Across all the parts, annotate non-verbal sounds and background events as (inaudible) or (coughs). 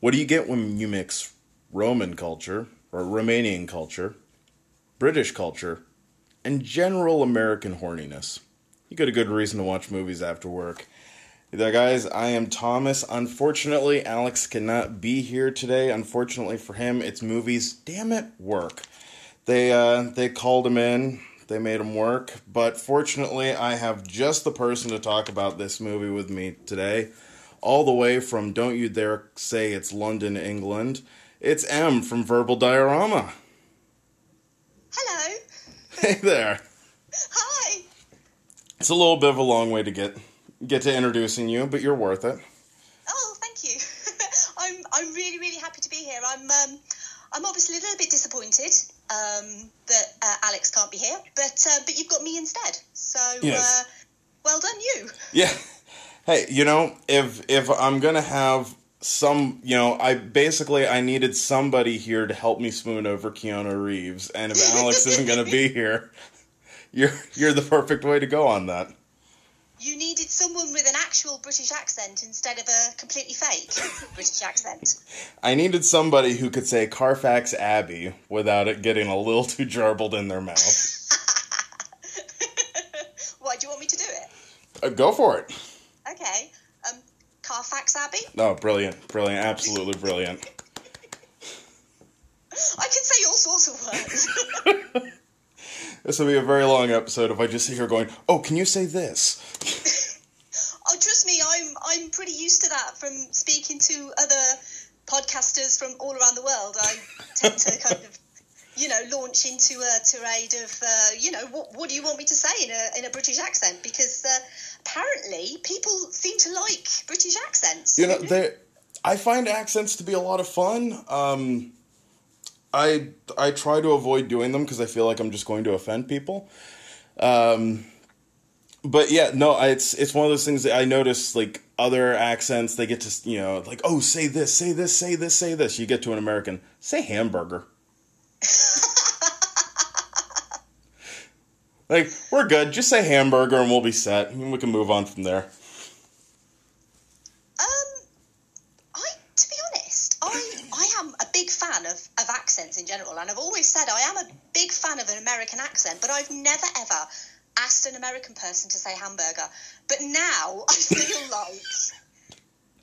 What do you get when you mix Roman culture or Romanian culture, British culture, and general American horniness? You get a good reason to watch movies after work. There, guys. I am Thomas. Unfortunately, Alex cannot be here today. Unfortunately for him, it's movies. Damn it, work. They uh, they called him in. They made him work. But fortunately, I have just the person to talk about this movie with me today. All the way from Don't You Dare Say It's London, England. It's Em from Verbal Diorama. Hello. Hey there. Hi. It's a little bit of a long way to get get to introducing you, but you're worth it. Oh, thank you. (laughs) I'm I'm really really happy to be here. I'm um I'm obviously a little bit disappointed um that uh, Alex can't be here, but uh, but you've got me instead. So Yes. uh, well done you. Yeah. (laughs) Hey, you know, if if I'm gonna have some, you know, I basically I needed somebody here to help me spoon over Keanu Reeves, and if Alex isn't gonna be (laughs) here, you're you're the perfect way to go on that. You needed someone with an actual British accent instead of a completely fake (laughs) British accent. I needed somebody who could say Carfax Abbey without it getting a little too jarbled in their mouth. (laughs) Why do you want me to do it? Uh, go for it. Okay. Um, Carfax Abbey. No, brilliant, brilliant, absolutely brilliant. I can say all sorts of words. (laughs) This will be a very long episode if I just sit here going, "Oh, can you say this?" (laughs) Oh, trust me, I'm I'm pretty used to that from speaking to other podcasters from all around the world. I tend to kind of, you know, launch into a tirade of, uh, you know, what what do you want me to say in a in a British accent? Because uh, apparently people seem to like British accents. You know, they. I find accents to be a lot of fun. Um, I I try to avoid doing them because I feel like I'm just going to offend people. Um, but yeah, no, I- it's it's one of those things that I notice. Like other accents, they get to you know like oh say this, say this, say this, say this. You get to an American, say hamburger. (laughs) like we're good. Just say hamburger and we'll be set. And we can move on from there. Um, I, to be honest, I, I am a big fan of, of accents in general, and I've always said I am a big fan of an American accent, but I've never ever asked an American person to say hamburger. But now (laughs) I feel like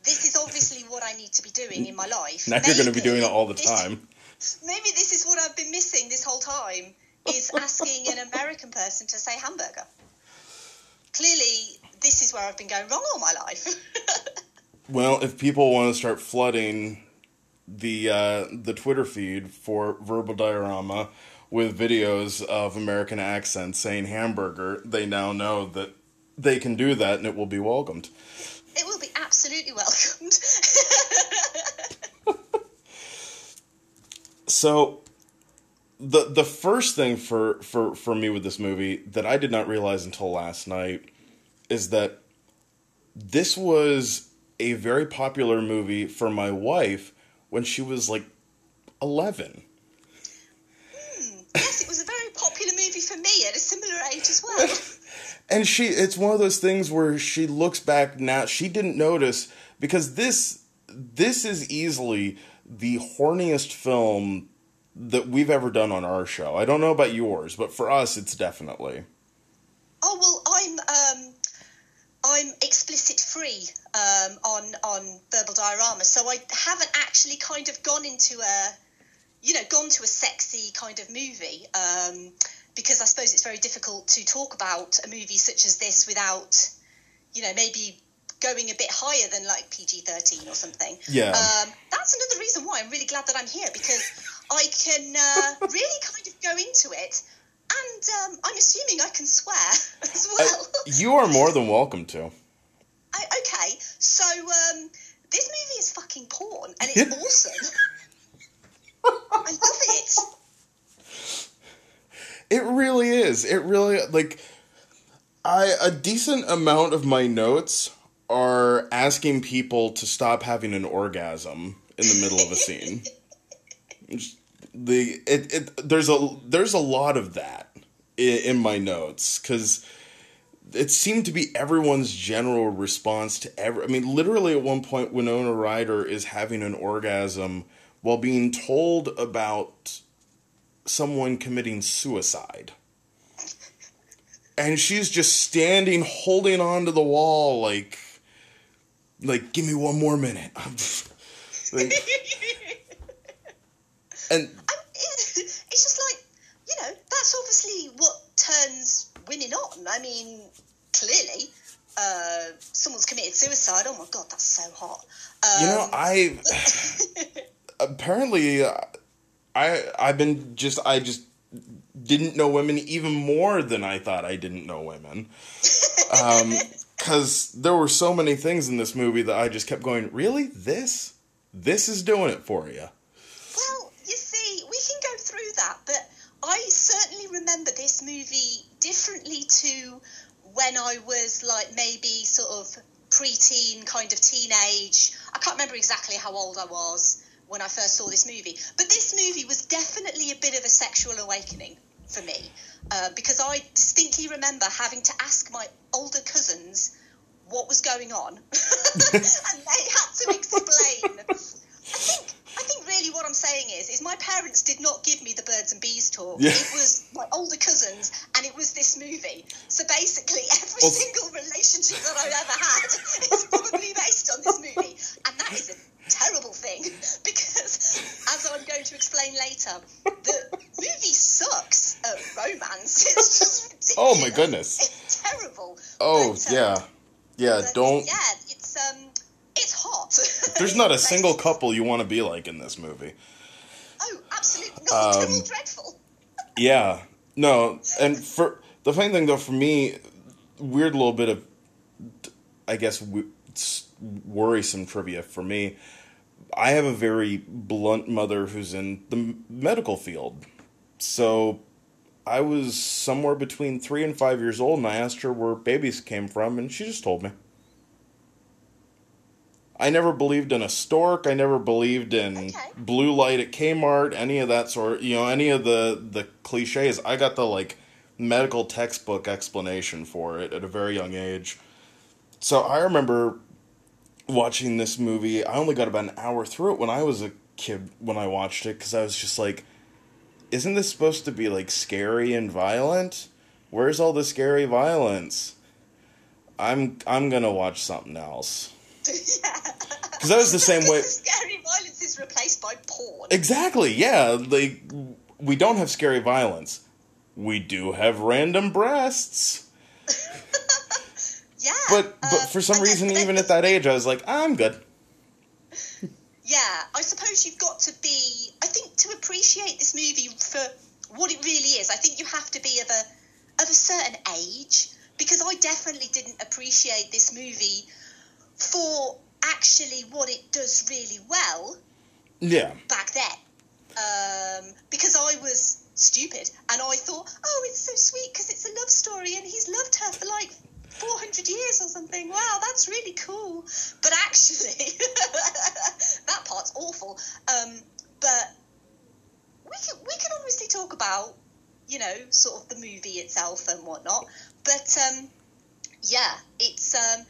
this is obviously what I need to be doing in my life. Now you're going to be doing it all the this- time. (laughs) Maybe this is what I've been missing this whole time is asking an American person to say hamburger. Clearly, this is where I've been going wrong all my life. (laughs) Well, if people want to start flooding the uh, the Twitter feed for Verbal Diorama with videos of American accents saying hamburger, they now know that they can do that and it will be welcomed. It will be absolutely welcomed. (laughs) So the the first thing for, for, for me with this movie that I did not realize until last night is that this was a very popular movie for my wife when she was like 11. Hmm. yes, it was a very popular movie for me at a similar age as well. (laughs) And she it's one of those things where she looks back now she didn't notice because this this is easily the horniest film that we've ever done on our show. I don't know about yours, but for us it's definitely. Oh well, I'm um, I'm explicit free um, on on verbal diorama, so I haven't actually kind of gone into a you know gone to a sexy kind of movie um, because I suppose it's very difficult to talk about a movie such as this without you know maybe going a bit higher than like PG thirteen or something. Yeah. Um, that's another reason why I'm really glad that I'm here because I can uh, (laughs) really kind of go into it. And um, I'm assuming I can swear (laughs) as well. You are more than welcome to. I, okay, so um, this movie is fucking porn, and it's (laughs) awesome. I love it. It really is. It really like I a decent amount of my notes are asking people to stop having an orgasm in the middle of a scene. The it, it there's a there's a lot of that in, in my notes cuz it seemed to be everyone's general response to every. I mean, literally at one point, Winona Ryder is having an orgasm while being told about someone committing suicide. And she's just standing, holding on to the wall, like, like, give me one more minute. (laughs) like, (laughs) and (laughs) it's just like you know that's obviously what turns women on. I mean, clearly, uh, someone's committed suicide. Oh my god, that's so hot. Um, you know, I (laughs) apparently uh, I I've been just I just didn't know women even more than I thought I didn't know women. Um, (laughs) because there were so many things in this movie that I just kept going, really? This? This is doing it for you. Well, you see, we can go through that, but I certainly remember this movie differently to when I was like maybe sort of preteen, kind of teenage. I can't remember exactly how old I was when I first saw this movie, but this movie was definitely a bit of a sexual awakening for me uh, because I distinctly remember having to ask my older cousins what was going on, (laughs) (laughs) and they had to explain. I think I think really what I'm saying is, is my parents did not give me the birds and bees talk. Yeah. It was my older cousins, and it was this movie. So basically, every single relationship that I've ever had is probably based on this movie, and that is a terrible thing (laughs) because, as I'm going to explain later, the movie sucks at romance. (laughs) It's just ridiculous. Oh, my goodness. It's terrible. Oh But, um, yeah, yeah. but, Don't. Yeah, hot. There's not a (laughs) single couple you want to be like in this movie. Oh, absolutely. No, they're all Um, dreadful. (laughs) Yeah. No, and for the funny thing though, for me, weird little bit of, I guess, w- worrisome trivia for me. I have a very blunt mother who's in the medical field, so I was somewhere between three and five years old, and I asked her where babies came from, and she just told me. I never believed in a stork. I never believed in Okay. blue light at Kmart, any of that sort. You know, any of the the cliches. I got the like medical textbook explanation for it at a very young age. So I remember watching this movie. I only got about an hour through it when I was a kid when I watched it because I was just like, "Isn't this supposed to be like scary and violent? Where's all the scary violence?" I'm I'm gonna watch something else. (laughs) yeah. Because that was the same way. (laughs) Scary violence is replaced by porn. Exactly. Yeah. Like we don't have scary violence. We do have random breasts. (laughs) yeah. But but um, for some reason, then- even at that age, I was like, I'm good. (laughs) Yeah, I suppose you've got to be. I think to appreciate this movie for what it really is, I think you have to be of a of a certain age because I definitely didn't appreciate this movie for actually what it does really well Yeah. back then. Um, because I was stupid and I thought, oh, it's so sweet because it's a love story and he's loved her for like 400 years or something. Wow, that's really cool. But actually, (laughs) that part's awful. Um, but we can, we can obviously talk about, you know, sort of the movie itself and whatnot. But um, yeah, it's um,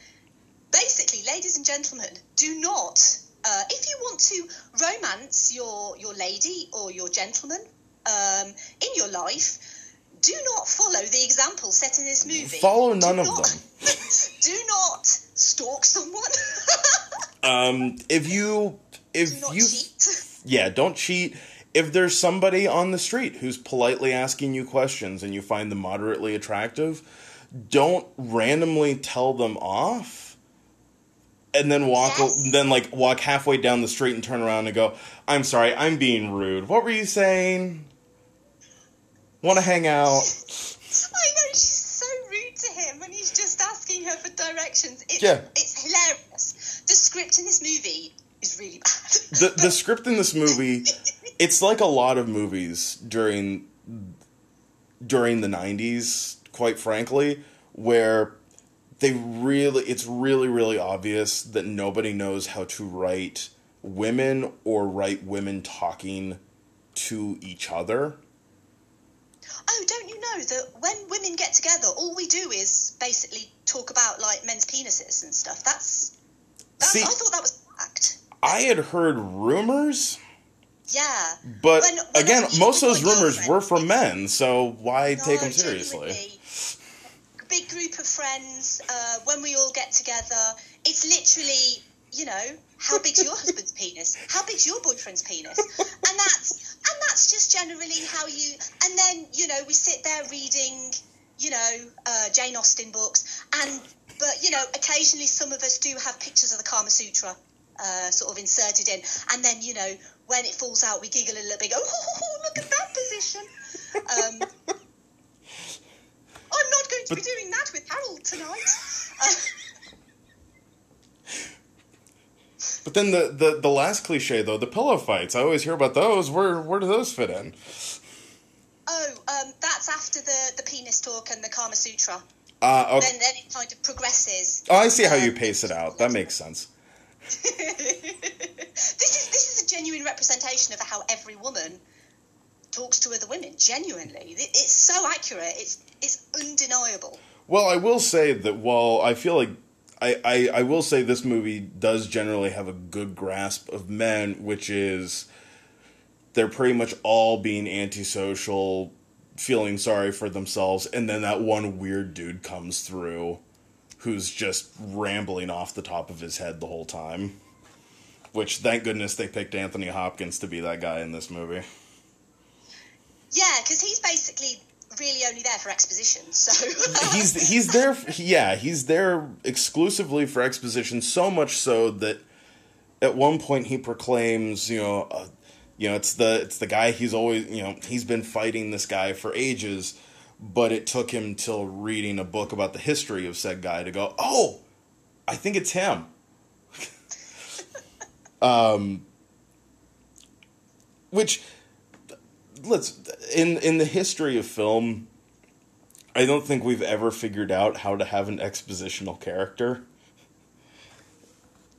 basically, ladies and gentlemen, do not. Uh, if you want to romance your your lady or your gentleman um, in your life, do not follow the example set in this movie. Follow Do none of not- them. (laughs) do not stalk someone. (laughs) Um, if you if do not you cheat. yeah, don't cheat. If there's somebody on the street who's politely asking you questions and you find them moderately attractive, don't randomly tell them off and then walk Yes. then like walk halfway down the street and turn around and go, "I'm sorry, I'm being rude. What were you saying? Want to hang out?" I know she's so rude to him when he's just asking her for directions. It's, Yeah. it's hilarious. The script in this movie is really bad. the the script in this movie (laughs) it's like a lot of movies during during the 90s quite frankly where they really it's really really obvious that nobody knows how to write women or write women talking to each other oh, don't you know that when women get together, all we do is basically talk about like men's penises and stuff. That's, that's See- I thought that was fact. I had heard rumors, Yeah. but When- when again, most of those rumors were for men, so why take them No, seriously? Big group of friends, uh, when we all get together, it's literally, you know, how big's your (laughs) husband's penis? How big's your boyfriend's penis? And that's and that's just generally how you. And then you know we sit there reading, you know, uh, Jane Austen books, and but you know occasionally some of us do have pictures of the Kama Sutra. Uh, sort of inserted in, and then you know when it falls out, we giggle a little bit. Go, (laughs) oh, look at that position. Um, (laughs) I'm not to be doing that with Harold tonight. But then the, the, the last cliche though, the pillow fights. I always hear about those. Where where do those fit in? oh, um, that's after the, the penis talk and the Kama Sutra. Uh, okay. Then, then it kind of progresses. Oh, I see how you Um, pace it out. That makes sense. (laughs) this is this is a genuine representation of how every woman talks to other women. Genuinely, it's so accurate. It's it's undeniable. Well, I will say that while I feel like I, I, I will say this movie does generally have a good grasp of men, which is they're pretty much all being antisocial, feeling sorry for themselves, and then that one weird dude comes through who's just rambling off the top of his head the whole time. Which thank goodness they picked Anthony Hopkins to be that guy in this movie. Yeah, because he's basically really only there for exposition. So (laughs) he's (laughs) he's there yeah he's there exclusively for exposition so much so that at one point he proclaims you know uh, you know it's the it's the guy he's always you know he's been fighting this guy for ages but it took him till reading a book about the history of said guy to go oh i think it's him (laughs) um which let's in in the history of film I don't think we've ever figured out how to have an expositional character.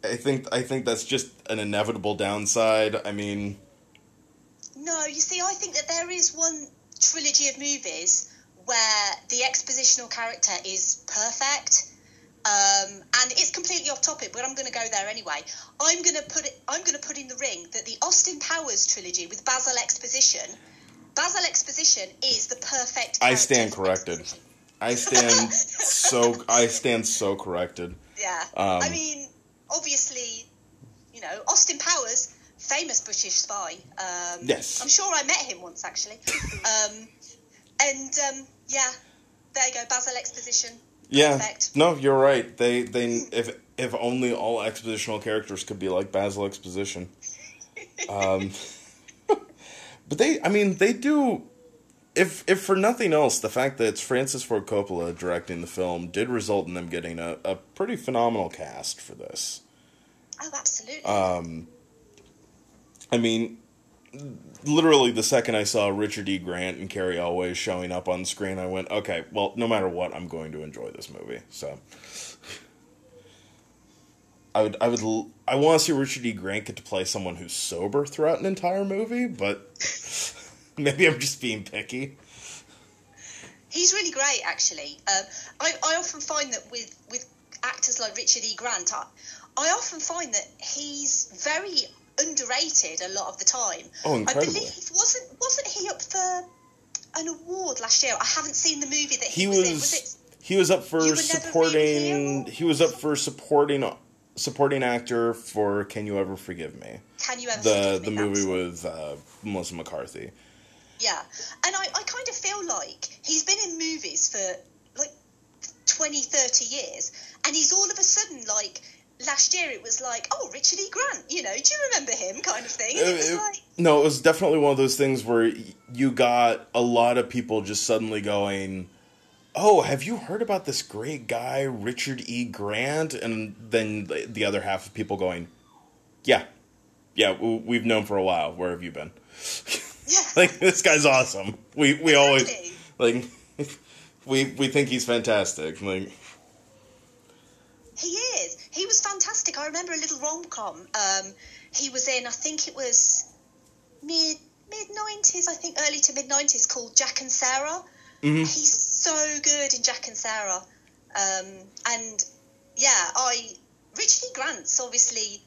I think I think that's just an inevitable downside. I mean, No, you see, I think that there is one trilogy of movies where the expositional character is perfect. Um, and it's completely off topic, but I'm going to go there anyway. I'm going to put it. I'm going to put in the ring that the Austin Powers trilogy with Basil Exposition, Basil Exposition is the perfect. I stand corrected. I stand so I stand so corrected. Yeah. Um, I mean, obviously, you know, Austin Powers, famous British spy. Um, Yes. I'm sure I met him once, actually. um, and, um, yeah, there you go, Basil Exposition. Yeah. Perfect. No, you're right. They they if if only all expositional characters could be like Basil Exposition. Um, (laughs) but they, I mean, they do. If if for nothing else, the fact that it's Francis Ford Coppola directing the film did result in them getting a, a pretty phenomenal cast for this. Oh, absolutely. Um, I mean, literally the second I saw Richard E. Grant and Cary Elwes showing up on screen, I went, okay, well, no matter what, I'm going to enjoy this movie. So, I would, I would, I want to see Richard E. Grant get to play someone who's sober throughout an entire movie, but (laughs) maybe I'm just being picky. He's really great, actually. Um, I, I often find that with, with actors like Richard E. Grant, I, I often find that he's very underrated a lot of the time. Oh, I believe wasn't wasn't he up for an award last year? I haven't seen the movie that he, He was, in. was, Was it? he was up for You Were Never supporting. Really He was up for supporting supporting actor for Can You Ever Forgive Me? Can you ever the the movie with uh, Melissa McCarthy. Yeah, and I, I kind of feel like he's been in movies for like 20, 30 years, and he's all of a sudden like. Last year it was like, oh, Richard E. Grant, you know, do you remember him, kind of thing? It was Uh, like, no, it was definitely one of those things where you got a lot of people just suddenly going, "Oh, have you heard about this great guy Richard E. Grant?" And then the- the other half of people going, "Yeah, yeah, we've known for a while. Where have you been?" (laughs) yeah, like this guy's awesome. We we always like (laughs) we we think he's fantastic. Like He is. He was fantastic. I remember a little rom com. Um, he was in. I think it was mid mid nineties. I think early to mid nineties, called Jack and Sarah. Mhm. He's so good in Jack and Sarah. Um, and yeah, I Richard E. Grant's obviously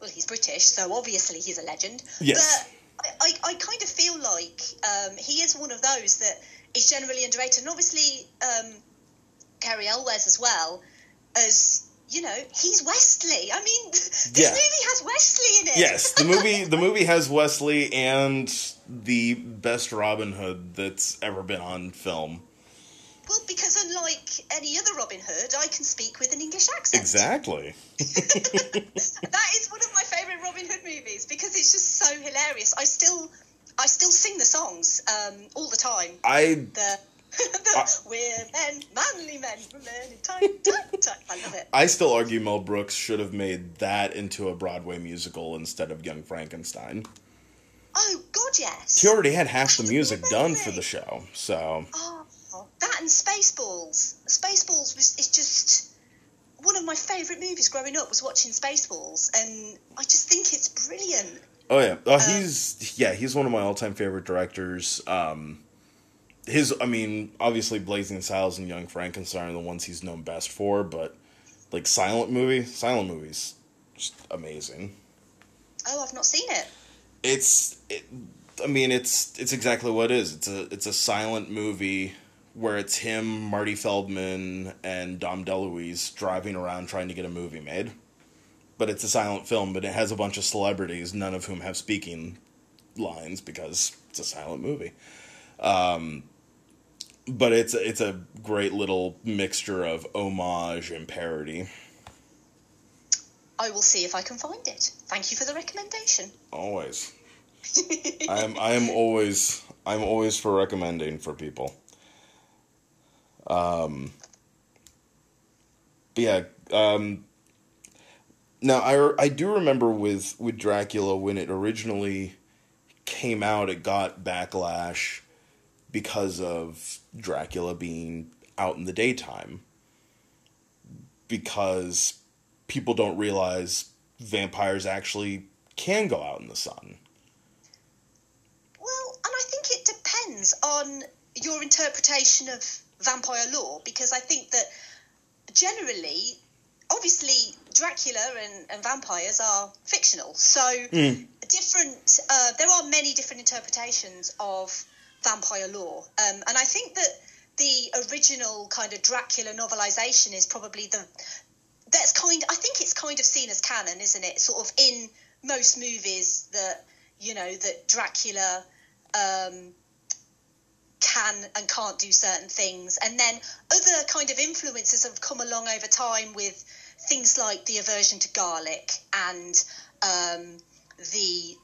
well, he's British, so obviously he's a legend. Yes. But I, I, I kind of feel like um, he is one of those that is generally underrated, and obviously um, Cary Elwes as well as you know he's Wesley. I mean, (laughs) this Yeah. movie has Wesley in it. Yes, the movie (laughs) the movie has Wesley and the best Robin Hood that's ever been on film. Well, because unlike any other Robin Hood, I can speak with an English accent. Exactly. (laughs) that is one of my favourite Robin Hood movies because it's just so hilarious. I still, I still sing the songs um, all the time. I The, (laughs) the we're men, manly men men in time, time, time. I love it. I still argue Mel Brooks should have made that into a Broadway musical instead of Young Frankenstein. Oh God, yes. He already had half the music done for the show, so Oh, that and Spaceballs. Spaceballs was is just one of my favourite movies growing up. Was watching Spaceballs, and I just think it's brilliant. oh yeah, uh, he's yeah he's one of my all time favorite directors. Um, his I mean obviously Blazing Saddles and Young Frankenstein are the ones he's known best for, but like silent movie, silent movies, just amazing. Oh, I've not seen it. it's it, I mean it's it's exactly what it is. It's a it's a silent movie where it's him, Marty Feldman, and Dom DeLuise driving around trying to get a movie made. But it's a silent film, but it has a bunch of celebrities, none of whom have speaking lines because it's a silent movie. Um, but it's it's a great little mixture of homage and parody. I will see if I can find it. Thank you for the recommendation. Always. (laughs) I am I am always I'm always for recommending for people. Um but yeah, um now I I do remember with with Dracula when it originally came out it got backlash because of Dracula being out in the daytime because people don't realize vampires actually can go out in the sun. Well, and I think it depends on your interpretation of vampire lore because I think that generally, obviously, Dracula and, and vampires are fictional. So, different, uh, there are many different interpretations of vampire lore. Um, and I think that the original kind of Dracula novelization is probably the that's kind I think it's kind of seen as canon, isn't it? Sort of in most movies that you know that Dracula um, can and can't do certain things, and then other kind of influences have come along over time with things like the aversion to garlic and um, the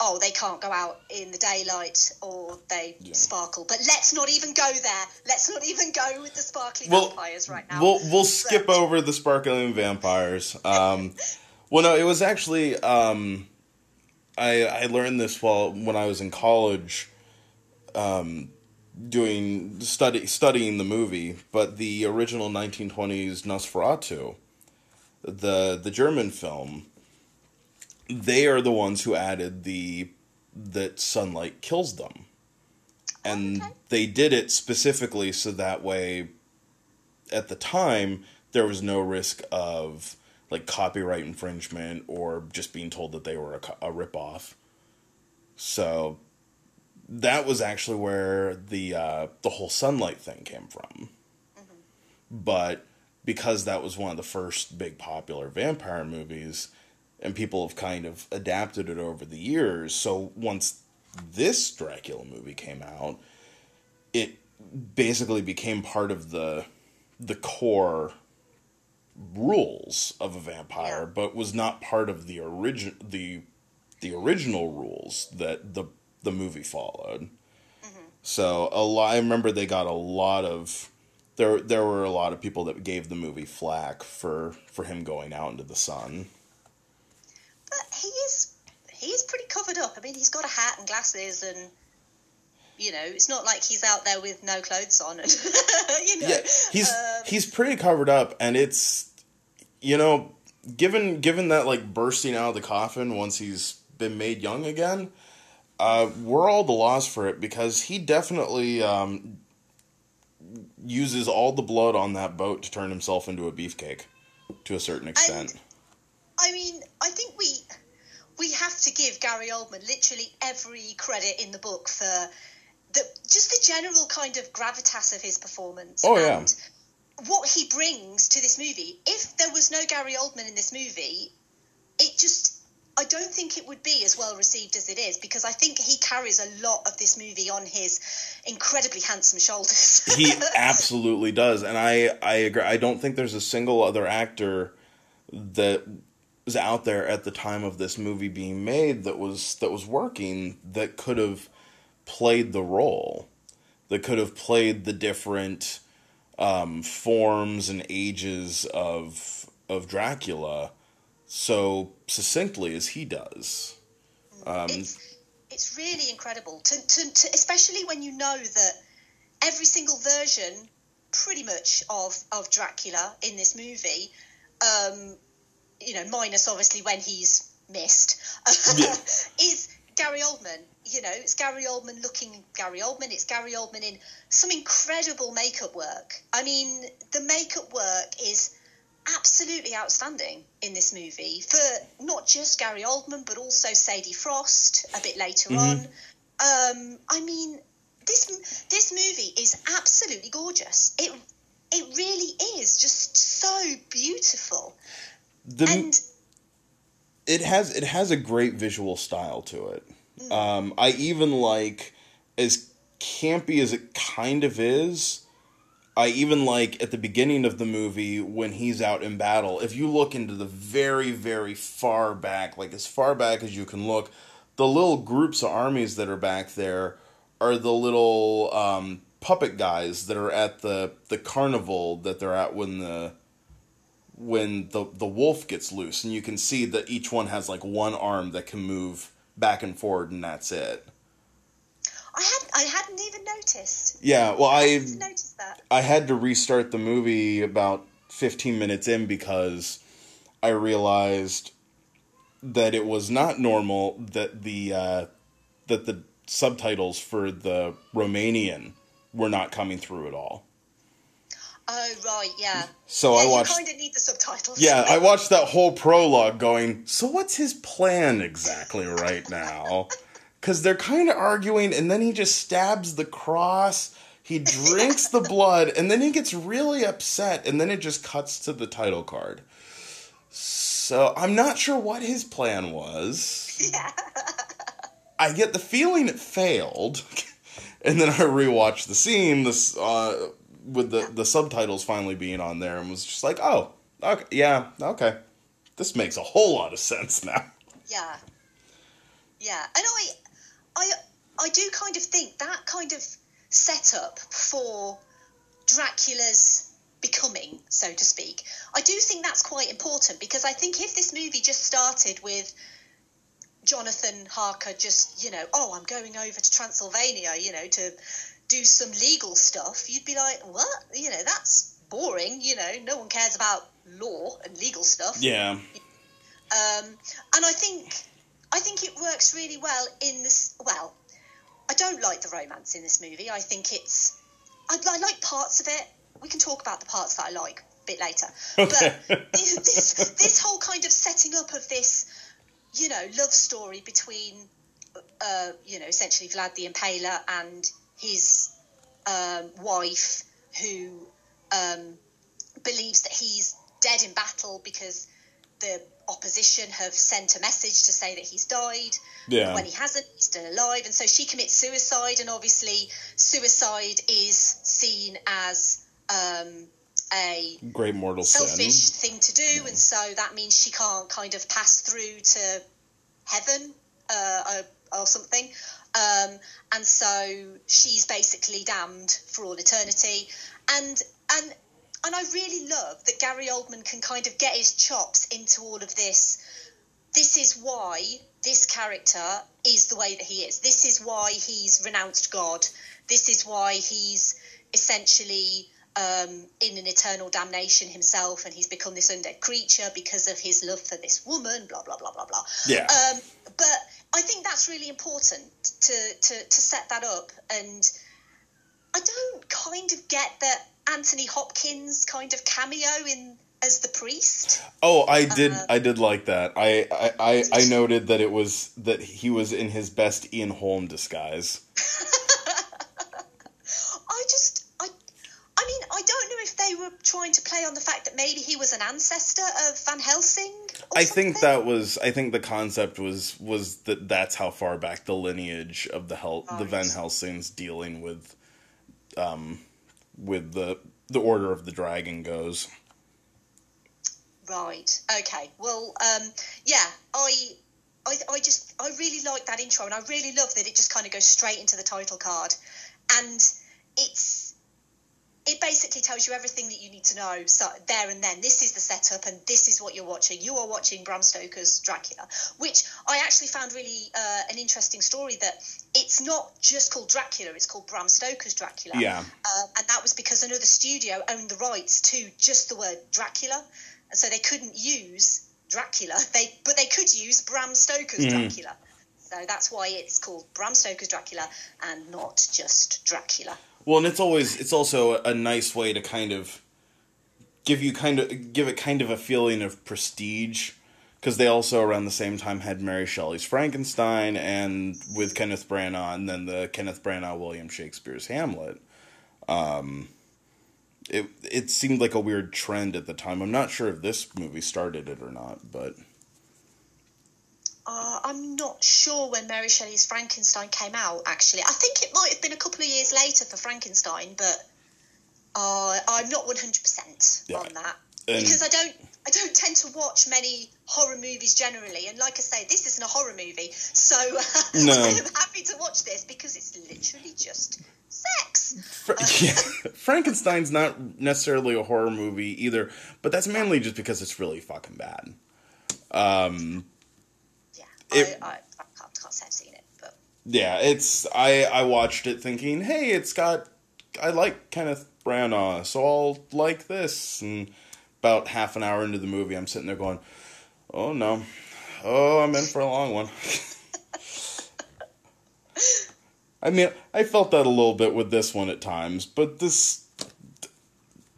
oh they can't go out in the daylight or they sparkle. But let's not even go there. Let's not even go with the sparkly Well, vampires right now. We'll we'll skip over the sparkling vampires. Um, (laughs) well, no, it was actually um, I I learned this while when I was in college, um, doing study studying the movie. But the original 1920s Nosferatu, the the German film, they are the ones who added the that sunlight kills them. And Okay. they did it specifically so that way at the time there was no risk of like copyright infringement or just being told that they were a, a ripoff. So that was actually where the uh, the whole sunlight thing came from. But because that was one of the first big popular vampire movies, and people have kind of adapted it over the years, so once this Dracula movie came out, it basically became part of the the core rules of a vampire, but was not part of the origin the the original rules that the the movie followed. So a lot, I remember they got a lot of there. There were a lot of people that gave the movie flack for for him going out into the sun. But he is he is pretty covered up. I mean, he's got a hat and glasses, and you know, it's not like he's out there with no clothes on. And (laughs) you know, Yeah, he's um, he's pretty covered up, and it's you know given given that like bursting out of the coffin once he's been made young again, uh, we're all the loss for it because he definitely um, uses all the blood on that boat to turn himself into a beefcake to a certain extent. And, I mean, I think we we have to give Gary Oldman literally every credit in the book for the just the general kind of gravitas of his performance. Oh yeah. What he brings to this movie. If there was no Gary Oldman in this movie, it just I don't think it would be as well received as it is because I think he carries a lot of this movie on his incredibly handsome shoulders. (laughs) he absolutely does, and I I agree. I don't think there's a single other actor that was out there at the time of this movie being made that was that was working that could have played the role, that could have played the different um, forms and ages of of Dracula so succinctly as he does. Um, it's, it's really incredible, to, to, to, especially when you know that every single version, pretty much of of Dracula in this movie, um, you know, minus obviously when he's missed, (laughs) yeah. is Gary Oldman. You know, it's Gary Oldman looking Gary Oldman. It's Gary Oldman in some incredible makeup work. I mean, the makeup work is absolutely outstanding in this movie for not just Gary Oldman but also Sadie Frost a bit later mm-hmm. on. Um, I mean, this this movie is absolutely gorgeous. It it really is just so beautiful. The, and it has it has a great visual style to it. Mm. Um, I even like as campy as it kind of is I even like at the beginning of the movie when he's out in battle, if you look into the very, very far back, like as far back as you can look, the little groups of armies that are back there are the little um, puppet guys that are at the, the carnival that they're at when the when the the wolf gets loose and you can see that each one has like one arm that can move back and forward and that's it. I hadn't I hadn't even noticed. Yeah, well I, I. I had to restart the movie about 15 minutes in because I realized that it was not normal that the uh, that the subtitles for the Romanian were not coming through at all. Oh right, yeah. So yeah, I watched. Kind of need the subtitles. Yeah, I watched that whole prologue, going. So what's his plan exactly right now? because they're kind of arguing, and then he just stabs the cross. He drinks the blood, and then he gets really upset, and then it just cuts to the title card. So I'm not sure what his plan was. Yeah. I get the feeling it failed, and then I rewatched the scene this uh, with the the subtitles finally being on there, and was just like, oh, okay, yeah, okay, this makes a whole lot of sense now. Yeah. Yeah, and I I I do kind of think that kind of setup for Dracula's becoming, so to speak, I do think that's quite important because I think if this movie just started with Jonathan Harker just, you know, oh, I'm going over to Transylvania, you know, to do some legal stuff, you'd be like, what? You know, that's boring. You know, no one cares about law and legal stuff. Yeah. Um, and I think I think it works really well in this. Well, I don't like the romance in this movie. I think it's. I, I like parts of it. We can talk about the parts that I like a bit later. But (laughs) this, this this whole kind of setting up of this, you know, love story between, uh, you know, essentially Vlad the Impaler and his um, wife, who um, believes that he's dead in battle because the opposition have sent a message to say that he's died. Yeah. When he hasn't, he's still alive. And so she commits suicide, and obviously, suicide is seen as um, a great mortal selfish sin. thing to do, and so that means she can't kind of pass through to heaven uh, or, or, something. Um, and so she's basically damned for all eternity. And and and I really love that Gary Oldman can kind of get his chops into all of this. This is why this character is the way that he is. This is why he's renounced God. This is why he's essentially um, in an eternal damnation himself, and he's become this undead creature because of his love for this woman. Blah blah blah blah blah. Yeah. Um, but I think that's really important to to to set that up and I don't kind of get that Anthony Hopkins kind of cameo in as the priest. Oh, I did. Uh, I did like that. I, I, I, I noted that it was that he was in his best Ian Holm disguise. (laughs) I just, I, I mean, I don't know if they were trying to play on the fact that maybe he was an ancestor of Van Helsing. I think that was. I think the concept was was that that's how far back the lineage of the Hel- right. the Van Helsings dealing with, um, with the the Order of the Dragon goes. Right. Okay. Well, um, yeah, I, I, I just, I really like that intro, and I really love that it just kind of goes straight into the title card, and it's, it basically tells you everything that you need to know. So there and then, this is the setup, and this is what you're watching. You are watching Bram Stoker's Dracula, which I actually found really uh, an interesting story. That it's not just called Dracula; it's called Bram Stoker's Dracula. Yeah. Uh, and that was because another studio owned the rights to just the word Dracula so they couldn't use Dracula. (laughs) They but they could use Bram Stoker's mm. Dracula. So that's why it's called Bram Stoker's Dracula and not just Dracula. Well, and it's always it's also a nice way to kind of give you kind of give it kind of a feeling of prestige because they also around the same time had Mary Shelley's Frankenstein and with Kenneth Branagh and then the Kenneth Branagh William Shakespeare's Hamlet. Um, it it seemed like a weird trend at the time. I'm not sure if this movie started it or not, but uh, I'm not sure when Mary Shelley's Frankenstein came out. Actually, I think it might have been a couple of years later for Frankenstein, but uh, I'm not 100 percent on that and because I don't I don't tend to watch many horror movies generally, and like I say, this isn't a horror movie, so (laughs) uh, no. I'm happy to watch this because it's literally just sex. Fra- (laughs) yeah. Frankenstein's not necessarily a horror movie either, but that's mainly just because it's really fucking bad. Um, yeah, it, I, I, I can't, can't say I've seen it, but yeah, it's I I watched it thinking, hey, it's got I like Kenneth Branagh, so I'll like this. And about half an hour into the movie, I'm sitting there going, oh no, oh I'm in for a long one. (laughs) I mean, I felt that a little bit with this one at times, but this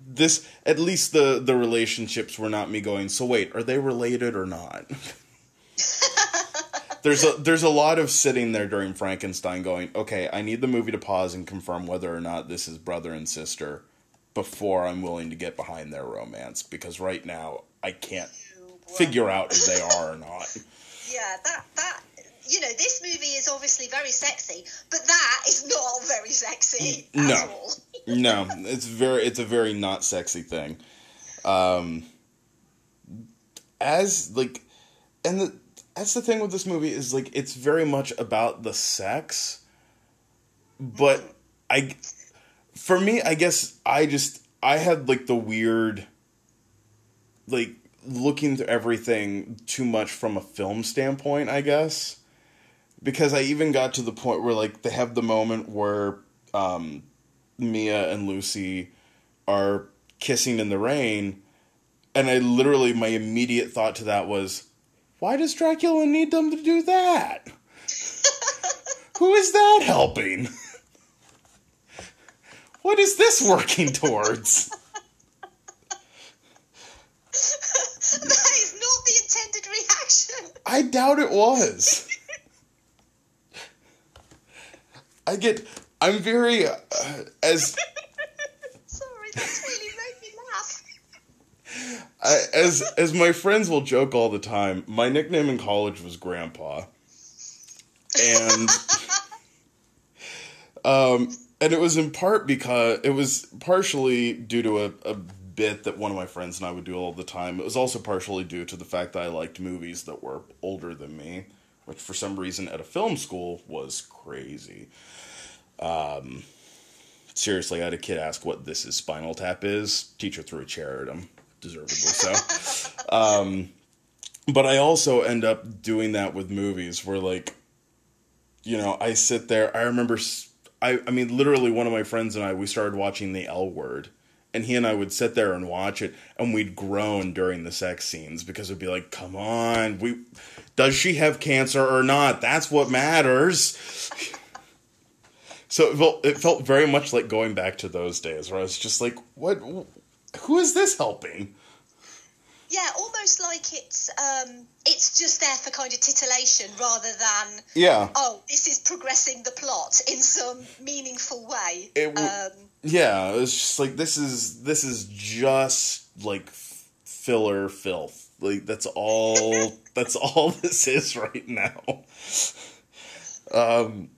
this at least the the relationships were not me going, "So wait, are they related or not?" (laughs) there's a there's a lot of sitting there during Frankenstein going, "Okay, I need the movie to pause and confirm whether or not this is brother and sister before I'm willing to get behind their romance because right now I can't figure out if they are or not." (laughs) Yeah, that that you know, this movie is obviously very sexy, but that is not very sexy no. (laughs) no, it's very it's a very not sexy thing. Um as like and the that's the thing with this movie is like it's very much about the sex but mm. I for me I guess I just I had like the weird like looking through everything too much from a film standpoint, I guess because I even got to the point where like they have the moment where um, Mina and Lucy are kissing in the rain, and I literally my immediate thought to that was, why does Dracula need them to do that? (laughs) Who is that helping? (laughs) what is this working towards? (laughs) that is not the intended reaction. I doubt it was. I get. I'm very uh, as. Sorry, that's really made me laugh. I, as as my friends will joke all the time, my nickname in college was Grandpa, and (laughs) um, and it was in part because it was partially due to a, a bit that one of my friends and I would do all the time. It was also partially due to the fact that I liked movies that were older than me, which for some reason at a film school was crazy. Um, seriously, I had a kid ask what this is Spinal Tap is. Teacher threw a chair at him, deservedly so. (laughs) um, but I also end up doing that with movies where, like, you know, I sit there. I remember, I, I mean, literally, one of my friends and I, we started watching The L Word. And he and I would sit there and watch it, and we'd groan during the sex scenes because it'd be like, "Come on, we does she have cancer or not? That's what matters." So it felt, it felt very much like going back to those days where I was just like, what? Who is this helping? Yeah, almost like it's um, it's just there for kind of titillation rather than Yeah. oh, this is progressing the plot in some meaningful way. It w- um, Yeah, it's just like this is this is just like f- filler filth. Like that's all (laughs) that's all this is right now. Um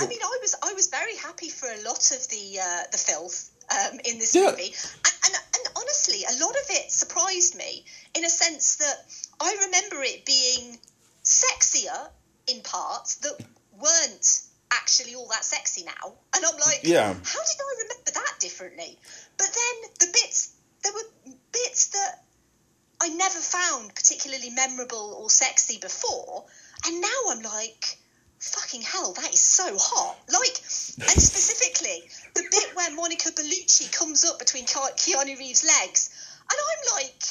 I mean, I was I was very happy for a lot of the uh, the filth um, in this Yeah. movie, and, and and honestly, a lot of it surprised me in a sense that I remember it being sexier in parts that weren't actually all that sexy now, and I'm like, Yeah. how did I remember that differently? But then the bits there were bits that I never found particularly memorable or sexy before, and now I'm like, fucking hell, that is so hot. Like, and specifically the bit where Monica Bellucci comes up between Ke- Keanu Reeves' legs, and I'm like,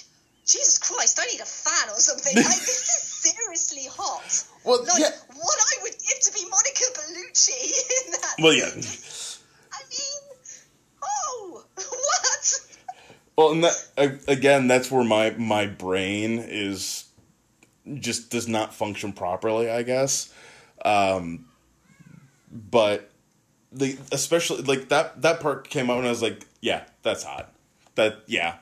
Jesus Christ, I need a fan or something. Like, this is (laughs) seriously hot. Well, like, yeah. what I would give to be Monica Bellucci (laughs) in that. Well, yeah. I mean, oh, (laughs) what? Well, and that again, that's where my my brain is just does not function properly. I guess, um, but the especially like that that part came out and I was like, yeah, that's hot. That yeah,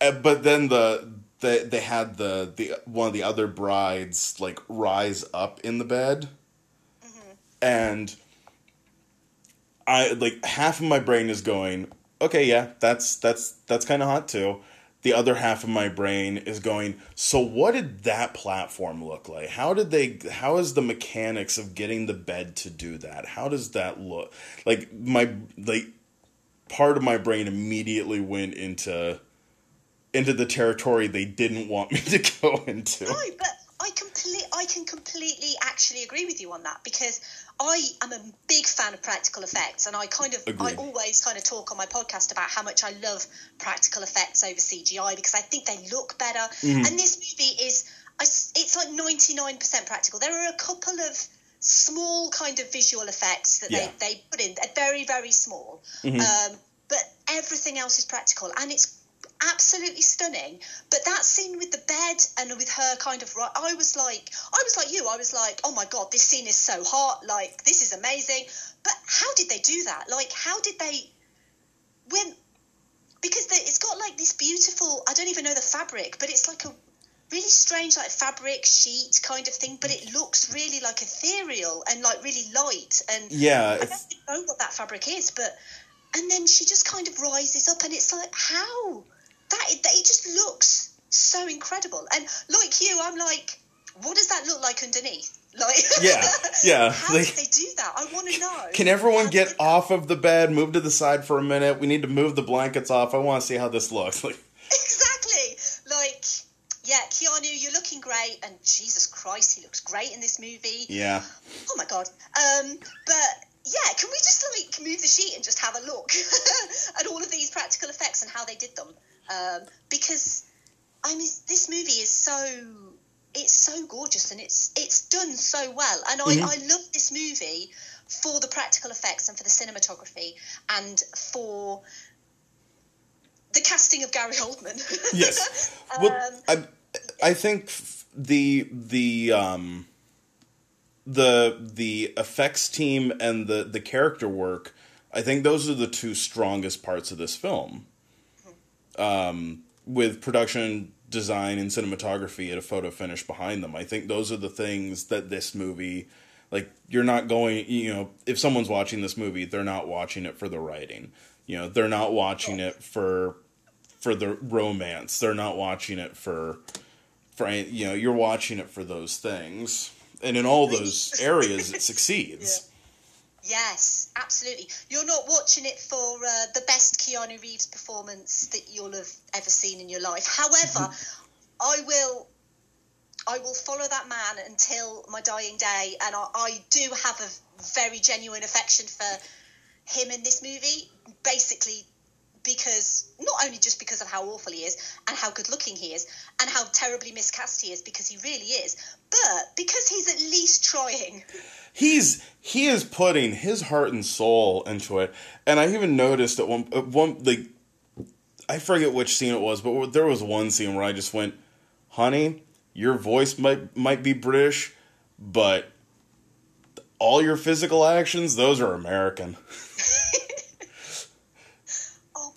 Uh, but then the. They, they had the, the one of the other brides like rise up in the bed and I like half of my brain is going, okay, yeah, that's that's that's kind of hot too. The other half of my brain is going, so what did that platform look like? How did they how is the mechanics of getting the bed to do that? How does that look? Like my like part of my brain immediately went into into the territory they didn't want (laughs) me to go into. No, but I complete I can completely actually agree with you on that because I am a big fan of practical effects and I kind of Agreed. I always kind of talk on my podcast about how much I love practical effects over CGI because I think they look better. Mm-hmm. And this movie is it's like 99% practical. There are a couple of small kind of visual effects that Yeah. Mm-hmm. they, they put in. They're very very small. Um, but everything else is practical and it's absolutely stunning. But that scene with the bed and with her kind of right, I was like, I was like you. I was like, oh my god, this scene is so hot. Like this is amazing. But how did they do that? Like how did they when because they, it's got like this beautiful. I don't even know the fabric, but it's like a really strange like fabric sheet kind of thing. But it looks really like ethereal and like really light and Yeah, I don't know what that fabric is, but and then she just kind of rises up, and it's like how that that it just looks so incredible. And like you, I'm like, what does that look like underneath? (laughs) Like, Yeah, (laughs) yeah, How like- did they do that? I want to know. Can everyone get off of the bed, move to the side for a minute? We need to move the blankets off. I want to see how this looks. (laughs) Like, Exactly. Like, yeah, Keanu, you're looking great, and Jesus Christ, he looks great in this movie. yeah, Oh my god. Um, but yeah, can we just like move the sheet and just have a look at all of these practical effects and how they did them? Um, because I mean, this movie is so it's so gorgeous and it's it's done so well, and I, I love this movie for the practical effects and for the cinematography and for the casting of Gary Oldman. (laughs) yes. Well, Um, I I think the the um the the effects team and the the character work. I think those are the two strongest parts of this film. Um, with production design and cinematography at a photo finish behind them. I think those are the things that this movie like you're not going you know if someone's watching this movie they're not watching it for the writing. You know they're not watching it for for the romance. They're not watching it for for you know you're watching it for those things. And in all those areas it (laughs) succeeds. Yes, absolutely. You're not watching it for uh, the best Keanu Reeves performance that you'll have ever seen in your life. However, (laughs) I will. I will follow that man until my dying day, and I, I do have a very genuine affection for him in this movie. Basically, because not only just because of how awful he is and how good looking he is and how terribly miscast he is because he really is, but because he's at least trying. He's he is putting his heart and soul into it, and I even noticed at one one like I forget which scene it was, but there was one scene where I just went, "Honey, your voice might might be British, but all your physical actions, those are American." (laughs) oh,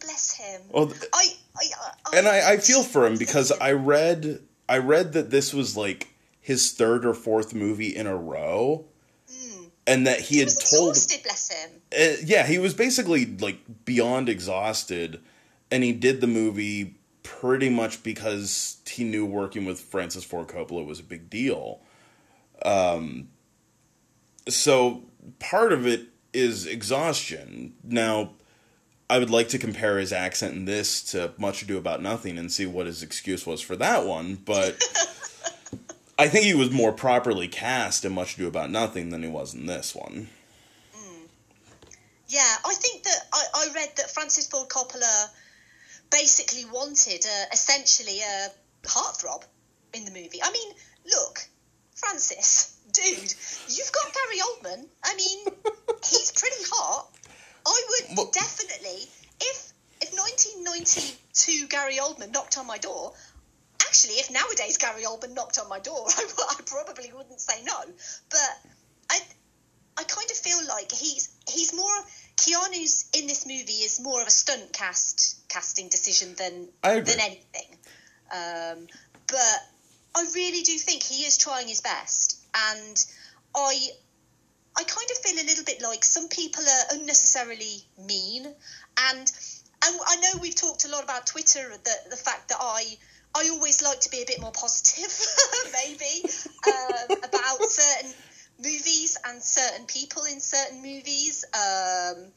Well, I, I, I, and I, I feel for him because I read I read that this was like his third or fourth movie in a row, and that he, he had told exhausted, bless him. Uh, yeah, he was basically like beyond exhausted, and he did the movie pretty much because he knew working with Francis Ford Coppola was a big deal. Um, so part of it is exhaustion. Now, I would like to compare his accent in this to Much Ado About Nothing and see what his excuse was for that one, but (laughs) I think he was more properly cast in Much Ado About Nothing than he was in this one. Yeah, I think that I, I read that Francis Ford Coppola basically wanted uh, essentially a heartthrob in the movie. I mean, look, Francis, dude, you've got Gary Oldman. I mean, he's pretty hot. I would Well- definitely, if if 1992 Gary Oldman knocked on my door. Actually, if nowadays Gary Oldman knocked on my door, (laughs) I probably wouldn't say no. But I, I kind of feel like he's he's more Keanu's in this movie is more of a stunt cast casting decision than than anything. Um, but I really do think he is trying his best, and I I kind of feel a little bit like some people are unnecessarily mean, and and I know we've talked a lot about Twitter, the the fact that I. I always like to be a bit more positive, (laughs) maybe, um, about certain movies and certain people in certain movies. Um,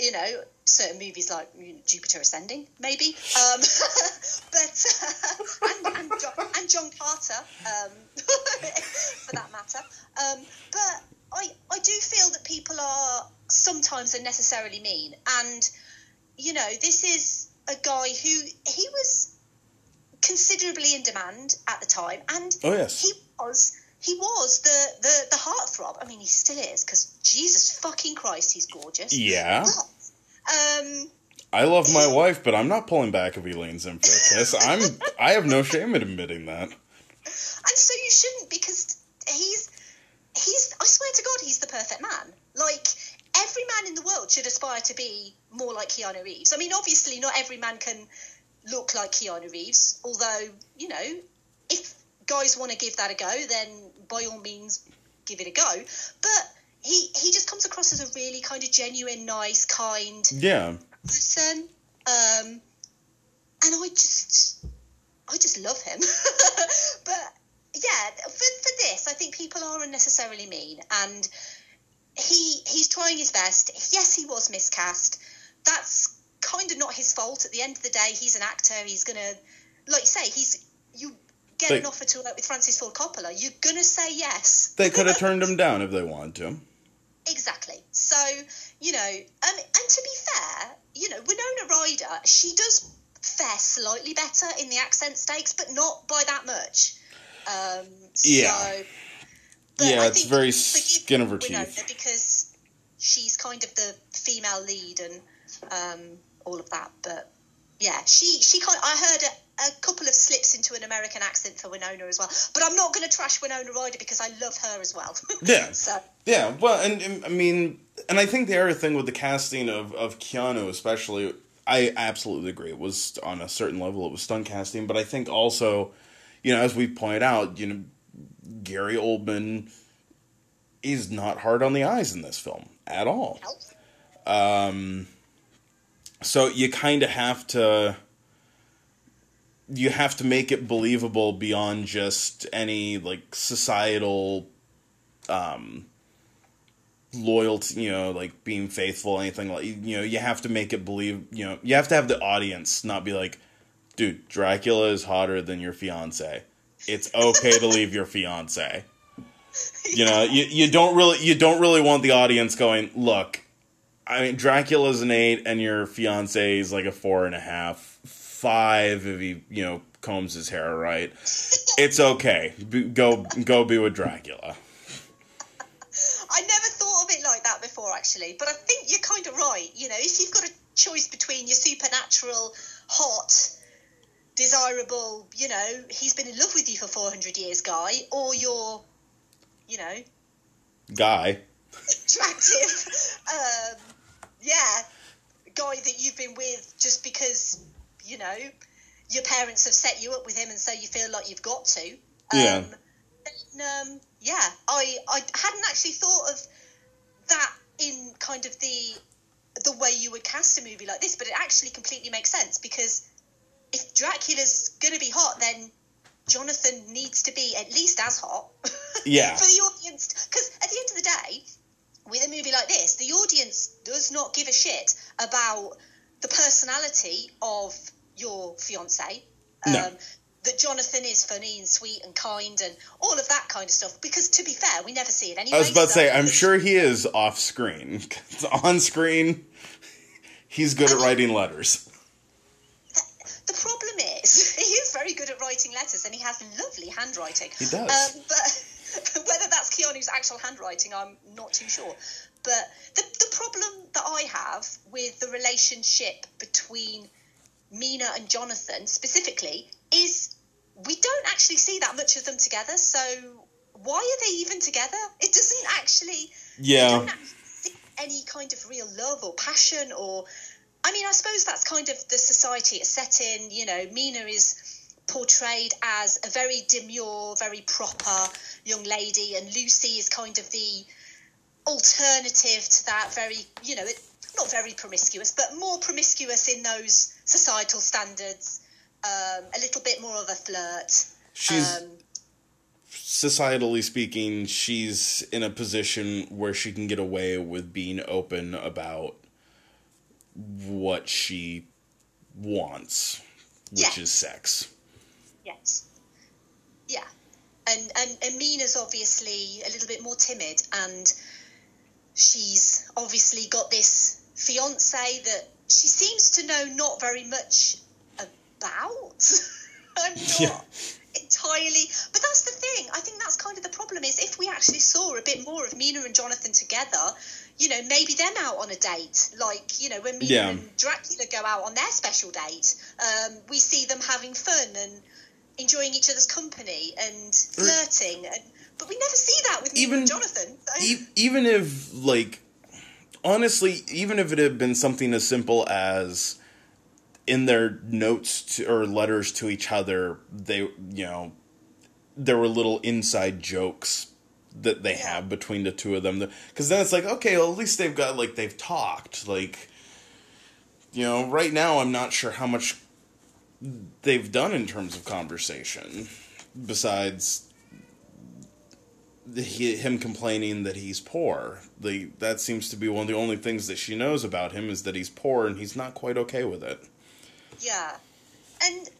you know, certain movies like you know, Jupiter Ascending, maybe. Um, (laughs) but uh, and, and, John, and John Carter, um, (laughs) for that matter. Um, but I I do feel that people are sometimes unnecessarily mean, and you know, this is a guy who he was considerably in demand at the time, and Oh, yes. he was he was the the the heartthrob. I mean, he still is because Jesus fucking Christ, he's gorgeous. Yeah. But, um, I love my wife, but I'm not pulling back of Elaine Zim for a kiss. (laughs) I'm I have no shame in admitting that. and so you shouldn't because he's he's I swear to God, he's the perfect man. Like every man in the world should aspire to be more like Keanu Reeves. I mean, obviously, not every man can look like Keanu Reeves. Although, you know, if guys want to give that a go, then by all means, give it a go. But he he just comes across as a really kind of genuine, nice, kind Yeah. person. Um, and I just, I just love him. (laughs) but yeah, for, for this, I think people are unnecessarily mean, and he he's trying his best. Yes, he was miscast. That's kind of not his fault. At the end of the day, he's an actor. He's gonna, like you say, he's you get They- an offer to work with Francis Ford Coppola. You're gonna say yes. They could have turned (laughs) him down if they wanted to. Exactly. So, you know, um, and to be fair, you know, Winona Ryder, she does fare slightly better in the accent stakes, but not by that much. Um, Yeah. So, Yeah, I it's very you can forgive skin of her Winona teeth. because she's kind of the female lead and um, all of that. But yeah, she she kind. I heard a, a couple of slips into an American accent for Winona as well. But I'm not going to trash Winona Ryder because I love her as well. (laughs) Yeah. so Yeah, well, and, and I mean, and I think the other thing with the casting of of Keanu, especially, I absolutely agree. It was on a certain level, it was stunt casting, but I think also, you know, as we pointed out, you know, Gary Oldman is not hard on the eyes in this film at all. help. Um, So you kind of have to you have to make it believable beyond just any like societal um loyalty, you know, like being faithful anything like you know, you have to make it believe, you know, you have to have the audience not be like dude, Dracula is hotter than your fiance. It's okay to leave your fiance. (laughs) You know, you, you don't really you don't really want the audience going, look, I mean, Dracula's an eight, and your fiance is like a four and a half, five if he you know combs his hair right. it's okay. Go go be with Dracula. I never thought of it like that before, actually, but I think you're kind of right. You know, if you've got a choice between your supernatural, hot, desirable, you know, he's been in love with you for 400 years guy, or your, you know, guy, (laughs) attractive. Um, yeah, guy that you've been with just because, you know, your parents have set you up with him and so you feel like you've got to. Um, Yeah. then, um, yeah, I, I hadn't actually thought of that in kind of the the way you would cast a movie like this, but it actually completely makes sense because if Dracula's going to be hot, then Jonathan needs to be at least as hot. (laughs) Yeah. for the audience, because at the end of the day, with a movie like this, the audience does not give a shit about the personality of your fiance. Um, No. That Jonathan is funny and sweet and kind and all of that kind of stuff. Because to be fair, we never see it anyway. I was about to so- say, I'm sure he is off screen. (laughs) on screen, he's good at writing letters. The problem is, (laughs) he is very good at writing letters and he has lovely handwriting. He does. Um, but (laughs) whether that's Keanu's actual handwriting, I'm not too sure. But the, the problem that I have with the relationship between Mina and Jonathan specifically is we don't actually see that much of them together. So why are they even together? It doesn't actually. Yeah. actually any kind of real love or passion or. I mean, I suppose that's kind of the society it's set in. You know, Mina is portrayed as a very demure, very proper young lady, and Lucy is kind of the alternative to that. Very, you know, it, not very promiscuous, but more promiscuous in those societal standards. Um, a little bit more of a flirt. She's Um, societally speaking, she's in a position where she can get away with being open about what she wants, which Yeah. is sex. Yes. Yeah. And, and and Mina's obviously a little bit more timid and she's obviously got this fiance that she seems to know not very much about. (laughs) I'm not Yeah. entirely but that's the thing. I think that's kind of the problem is if we actually saw a bit more of Mina and Jonathan together, you know, maybe them out on a date. Like, you know, when Mina Yeah. and Dracula go out on their special date, um, we see them having fun and enjoying each other's company and flirting. And, but we never see that with Even- and Jonathan. So. E- even if, like, honestly, even if it had been something as simple as in their notes to, or letters to each other, they, you know, there were little inside jokes that they have between the two of them. Because then it's like, okay, well, at least they've got, like, they've talked. Like, you know, right now I'm not sure how much they've done in terms of conversation besides he, him complaining that he's poor. The that seems to be one of the only things that she knows about him is that he's poor and he's not quite okay with it. Yeah, and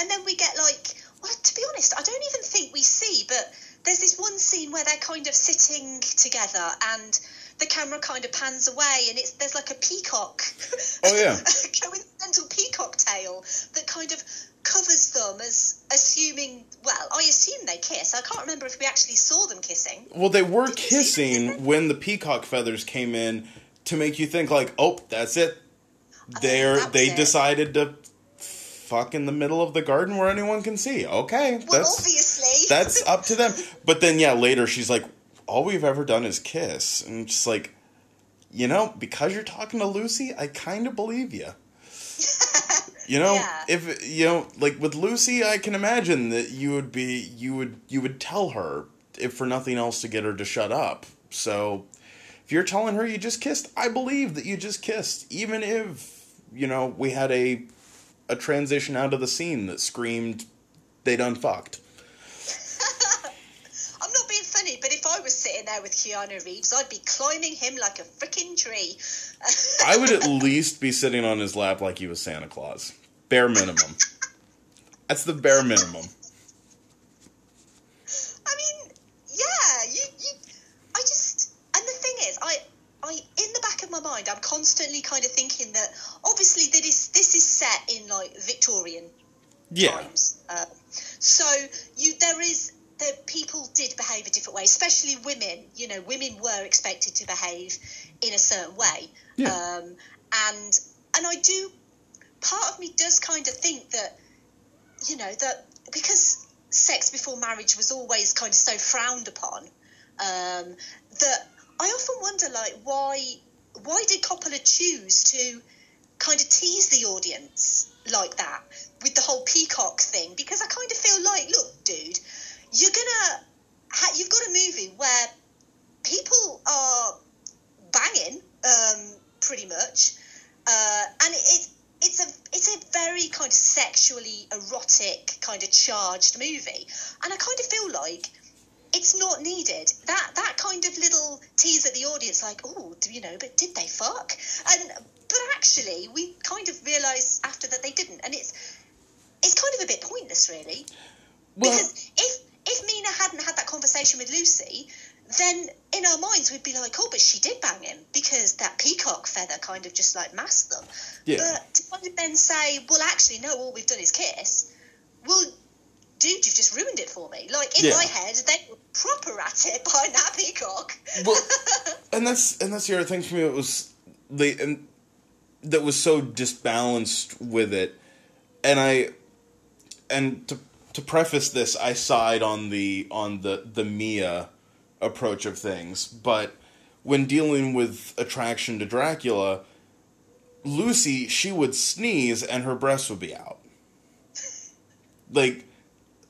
and then we get like, well, to be honest, I don't even think we see, but there's this one scene where they're kind of sitting together and the camera kind of pans away and it's there's like a peacock. Oh, yeah. (laughs) a coincidental peacock tail that kind of covers them as assuming. Well, I assume they kiss. I can't remember if we actually saw them kissing. Well, they were Did you see them kissing when the peacock feathers came in to make you think like, oh, that's it. Oh, They're that they it. decided to fuck in the middle of the garden where anyone can see. Okay, Well, that's obviously. that's up to them. (laughs) But then yeah, later she's like, all we've ever done is kiss, and just like, you know, because you're talking to Lucy, I kind of believe you. (laughs) You know, Yeah. if you know, like with Lucy, I can imagine that you would be you would you would tell her if for nothing else to get her to shut up. So if you're telling her you just kissed, I believe that you just kissed, even if you know we had a a transition out of the scene that screamed they done fucked. I'm not being funny, but if I was sitting there with Keanu Reeves, I'd be climbing him like a freaking tree. I would at (laughs) least be sitting on his lap like he was Santa Claus. Bare minimum. That's the bare minimum. I mean, yeah, you, you, I just, and the thing is, I, I, in the back of my mind, I'm constantly kind of thinking that obviously that is this is set in like Victorian Yeah. times, um, so you there is that people did behave a women. You know, women were expected to behave in a certain way. Yeah. Um, and and I do. Part of me does kind of think that, you know, that because sex before marriage was always kind of so frowned upon, um, that I often wonder, like, why why did Coppola choose to kind of tease the audience like that with the whole peacock thing? Because I kind of feel like, look, dude, you're gonna you've got a movie where people are banging um, pretty much, uh, and it, it's a it's a very kind of sexually erotic kind of charged movie, and I kind of feel like it's not needed. That that kind of little tease at the audience, like, oh, do you know, but did they fuck? And but actually, we kind of realise after that they didn't, and it's it's kind of a bit pointless, really. Well, Because if if Mina hadn't had that conversation with Lucy, then in our minds we'd be like, oh, but she did bang him because that peacock feather kind of just like masked them. Yeah. But to kind of then say, well, actually, no, all we've done is kiss. Well, dude, you've just ruined it for me. Like in Yeah. my head, they were proper at it behind (laughs) that peacock. well, (laughs) and that's and that's the other thing for me. It was they and that was so disbalanced with it, and I and to to preface this, I side on the on the the Mina approach of things, but when dealing with attraction to Dracula, Lucy she would sneeze and her breasts would be out, like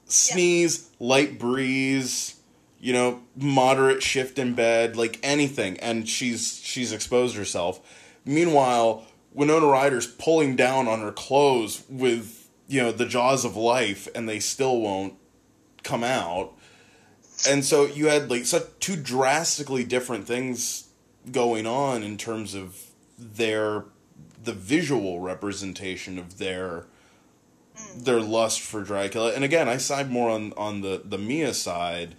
sneeze, light breeze, you know, moderate shift in bed, like anything, and she's she's exposed herself. Meanwhile, Winona Ryder's pulling down on her clothes with you know the jaws of life, and they still won't come out. And so you had like such two drastically different things going on in terms of their the visual representation of their mm. their lust for Dracula. And again, I side more on on the the Mina side,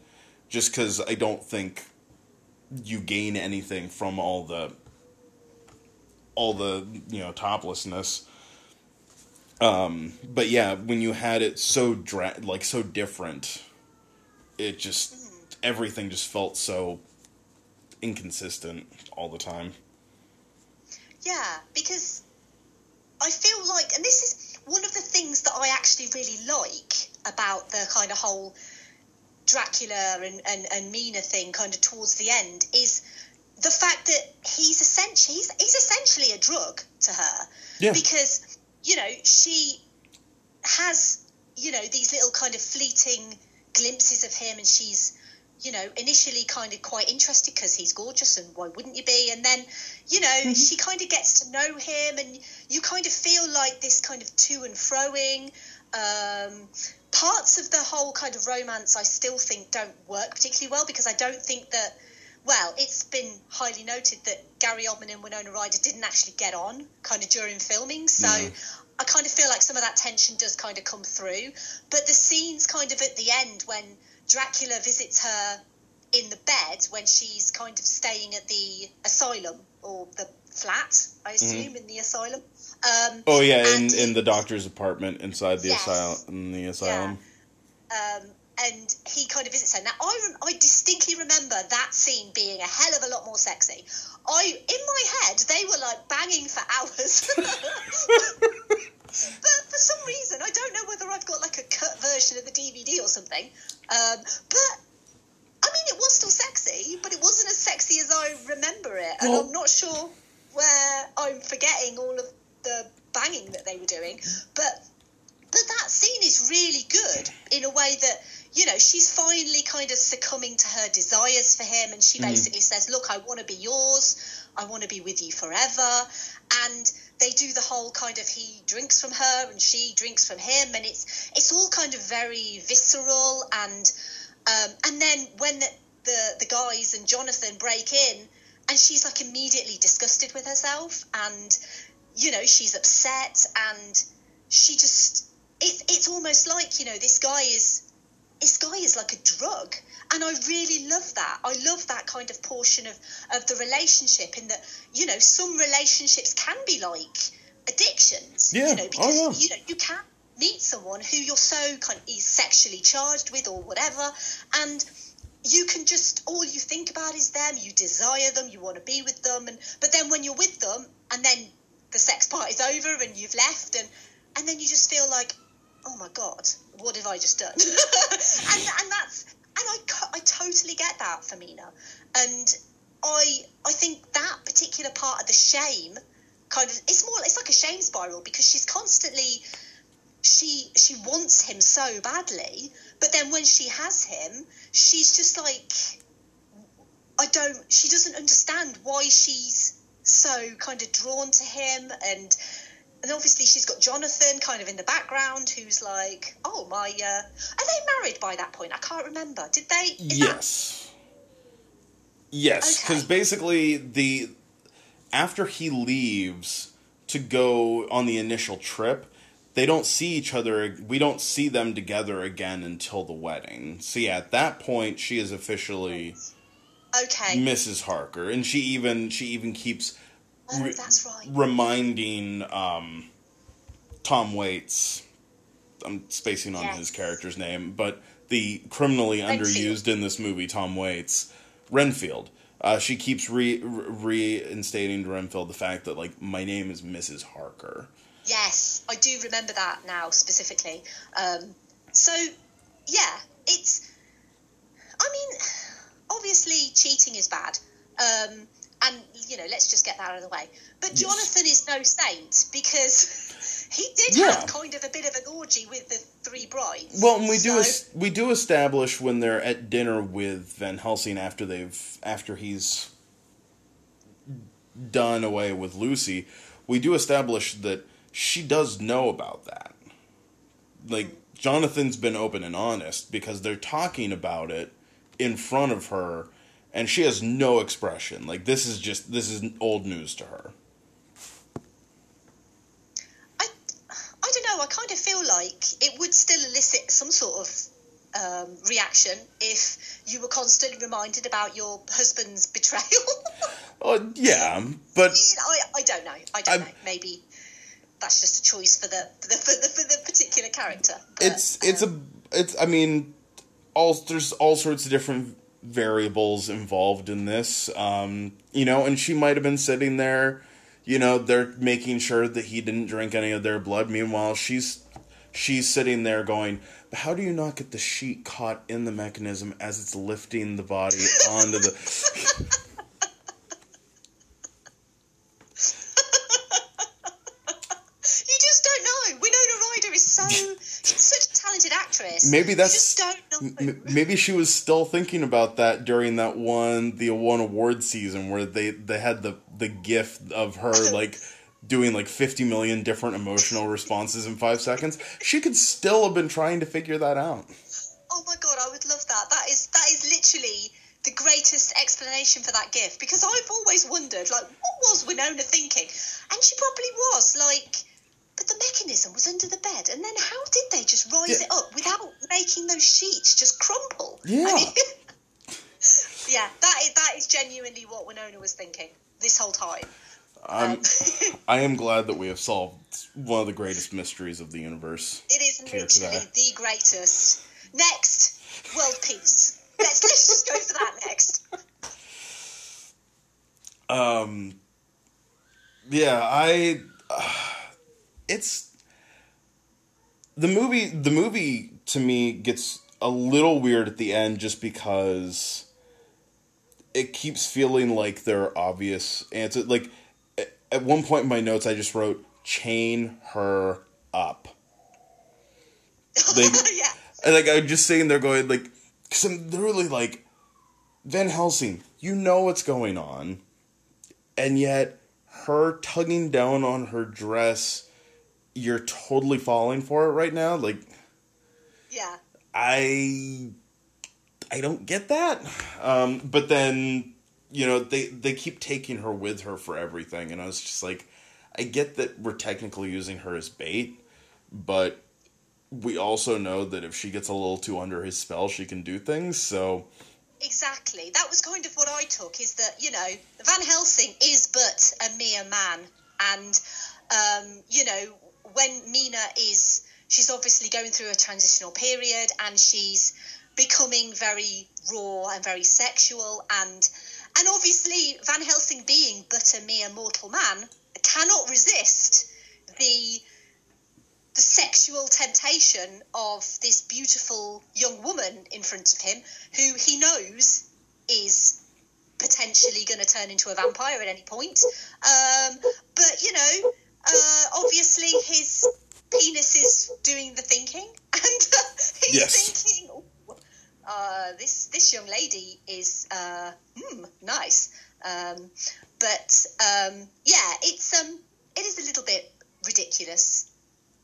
just because I don't think you gain anything from all the all the you know toplessness. Um, but yeah, when you had it so dra- like so different, it just everything just felt so inconsistent all the time. Yeah, because I feel like, and this is one of the things that I actually really like about the kind of whole Dracula and, and, and Mina thing kind of towards the end is the fact that he's essentially he's, he's essentially a drug to her Yeah. because you know she has you know these little kind of fleeting glimpses of him and she's you know initially kind of quite interested because he's gorgeous and why wouldn't you be? And then you know she kind of gets to know him and you kind of feel like this kind of to and froing. Um, parts of the whole kind of romance i still think don't work particularly well because i don't think that well, it's been highly noted that Gary Oldman and Winona Ryder didn't actually get on kind of during filming. So I kind of feel like some of that tension does kind of come through. But the scenes kind of at the end when Dracula visits her in the bed when she's kind of staying at the asylum or the flat, I assume, in the asylum. Um, Oh yeah, in in the doctor's apartment inside the Yes. asylum. In the asylum. um, and he kind of visits her. Now, I, I distinctly remember that scene being a hell of a lot more sexy. I, in my head, they were like banging for hours. (laughs) but for some reason, I don't know whether I've got like a cut version of the DVD or something. Um, but I mean, it was still sexy, but it wasn't as sexy as I remember it, and Well- I'm not sure where I'm forgetting all of the banging that they were doing. But but that scene is really good in a way that you know she's finally kind of succumbing to her desires for him and she basically says look i want to be yours. I want to be with you forever. And they do the whole kind of he drinks from her and she drinks from him and it's it's all kind of very visceral. And um, and then when the, the the guys and jonathan break in and she's like immediately disgusted with herself and you know she's upset and she just it's it's almost like you know this guy is this guy is like a drug and i really love that i love that kind of portion of of the relationship in that you know some relationships can be like addictions Yeah. you know Oh, because yeah. you know you can meet someone who you're so kind of sexually charged with or whatever, and you can just all you think about is them. You desire them. You want to be with them, and but then when you're with them, and then the sex part is (laughs) over and you've left, and and then you just feel like, oh my god, what have I just done? (laughs) and and that's and I I totally get that for Mina, and I I think that particular part of the shame kind of it's more it's like a shame spiral because she's constantly she she wants him so badly but then when she has him she's just like i don't she doesn't understand why she's so kind of drawn to him and and obviously she's got jonathan kind of in the background who's like oh my uh are they married by that point? I can't remember. Did they yes that... yes. Because okay. basically the after he leaves to go on the initial trip they don't see each other we don't see them together again until the wedding. So yeah at that point she is officially okay. Mrs harker and she even she even keeps oh, re- that's right. reminding um, tom waits i'm spacing on yes. his character's name but the criminally renfield. underused in this movie tom waits renfield uh, she keeps re- reinstating to renfield the fact that like my name is mrs harker Yes, I do remember that now specifically. Um, so, yeah, it's. I mean, obviously, cheating is bad. Um, you know, let's just get that out of the way. But yes. Jonathan is no saint because (laughs) he did yeah. have kind of a bit of an orgy with the three brides. Well, we so. do we do establish when they're at dinner with Van Helsing after they've after he's done away with Lucy. We do establish that she does know about that. Like Jonathan's been open and honest because they're talking about it in front of her and she has no expression. Like this is just this is old news to her. I I don't know, I kind of feel like it would still elicit some sort of um, reaction if you were constantly reminded about your husband's (laughs) betrayal. oh yeah, but I, I don't know. I don't I, know. Maybe that's just a choice for the for the, for the, for the particular character. But, it's it's um, a it's I mean, all there's all sorts of different variables involved in this. Um, you know, and she might have been sitting there, you know, they're making sure that he didn't drink any of their blood. Meanwhile, she's she's sitting there going, how do you not get the sheet caught in the mechanism as it's lifting the body onto the (laughs) maybe that's maybe she was still thinking about that during that one the one award season where they they had the the GIF of her (laughs) like doing like 50 million different emotional responses in 5 seconds. She could still have been trying to figure that out. Oh my god i would love that. That is that is literally the greatest explanation for that GIF because i've always wondered like what was winona thinking? And she probably was like but the mechanism was under the bed, and then how did they just rise yeah. it up without making those sheets just crumple? Yeah. I mean, (laughs) yeah, that is, that is genuinely what Winona was thinking this whole time. I'm, um, (laughs) I am glad that we have solved one of the greatest mysteries of the universe. It is literally the greatest. Next, world peace. Let's let's just go for that next. (laughs) Um. Yeah, I. Uh, it's the movie the movie to me gets a little weird at the end just because it keeps feeling like there are obvious answers like at one point in my notes i just wrote chain her up like, (laughs) yeah. and like i'm just sitting there going like because i'm literally like van helsing you know what's going on and yet her tugging down on her dress you're totally falling for it right now. Like, yeah, I I don't get that. Um, but then you know they they keep taking her with her for everything, and I was just like, I get that we're technically using her as bait, but we also know that if she gets a little too under his spell, she can do things. So. Exactly. That was kind of what I took is that, you know, Van Helsing is but a mere man. And, um, you know, when Mina is she's obviously going through a transitional period, and she's becoming very raw and very sexual, and and obviously Van Helsing, being but a mere mortal man, cannot resist the the sexual temptation of this beautiful young woman in front of him, who he knows is potentially going to turn into a vampire at any point. Um, but you know, uh, obviously his penis is doing the thinking, (laughs) and uh, he's Yes. thinking, "Oh, uh, "This this young lady is uh, hmm, nice." Um, but um, yeah, it's um, it is a little bit ridiculous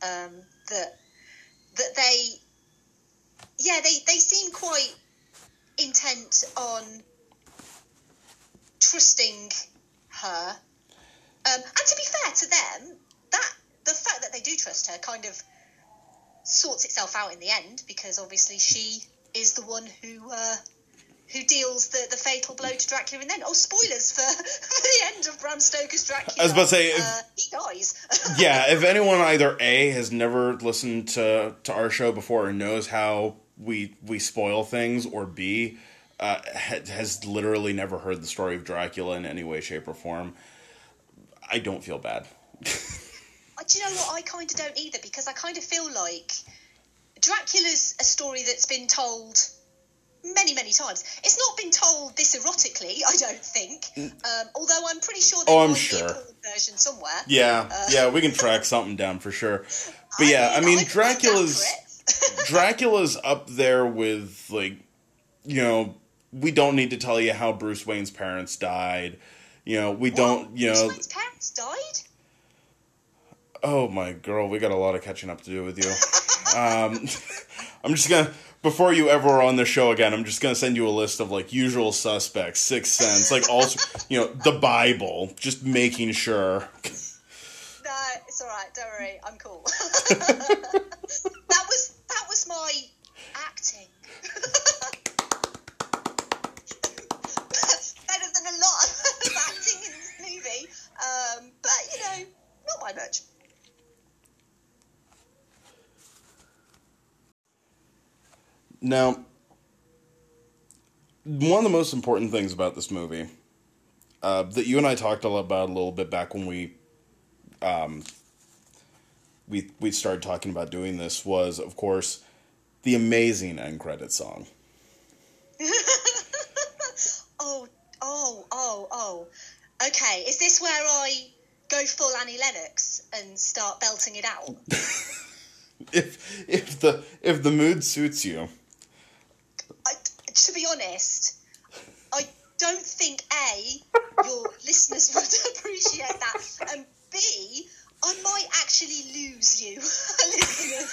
um, that that they yeah they they seem quite intent on trusting her. Um, and to be fair to them, that the fact that they do trust her kind of sorts itself out in the end because obviously she is the one who uh, who deals the, the fatal blow to Dracula And then. Oh, spoilers for, (laughs) for the end of Bram Stoker's Dracula. I was about to say, if- uh, he dies. (laughs) yeah, if anyone either A has never listened to to our show before and knows how we we spoil things, or B uh, ha- has literally never heard the story of Dracula in any way, shape, or form, I don't feel bad. Uh, (laughs) Do you know what? I kind of don't either because I kind of feel like Dracula's a story that's been told many, many times. It's not been told this erotically, (laughs) I don't think. Um, although I'm pretty sure there Oh, I'm sure. version somewhere. Yeah, (laughs) yeah, we can track something down for sure. But yeah, I I'd mean, be Dracula's. Dracula's up there with like, you know, we don't need to tell you how Bruce Wayne's parents died. You know, we don't. You know, parents died. oh my girl, we got a lot of catching up to do with you. Um, (laughs) I'm just gonna before you ever are on the show again, I'm just gonna send you a list of like usual suspects, Sixth Sense, like also, you know, the Bible, just making sure. (laughs) No, it's all right. Don't worry, I'm cool. (laughs) Now, one of the most important things about this movie uh, that you and I talked a lot about a little bit back when we um, we we started talking about doing this was, of course, the amazing end credit song. (laughs) Oh, oh, oh, oh. Okay, is this where I go full Annie Lennox and start belting it out? (laughs) If if the if the mood suits you, I, to be honest, I don't think A, your (laughs) listeners would (laughs) appreciate that, and B, I might actually lose you, listeners.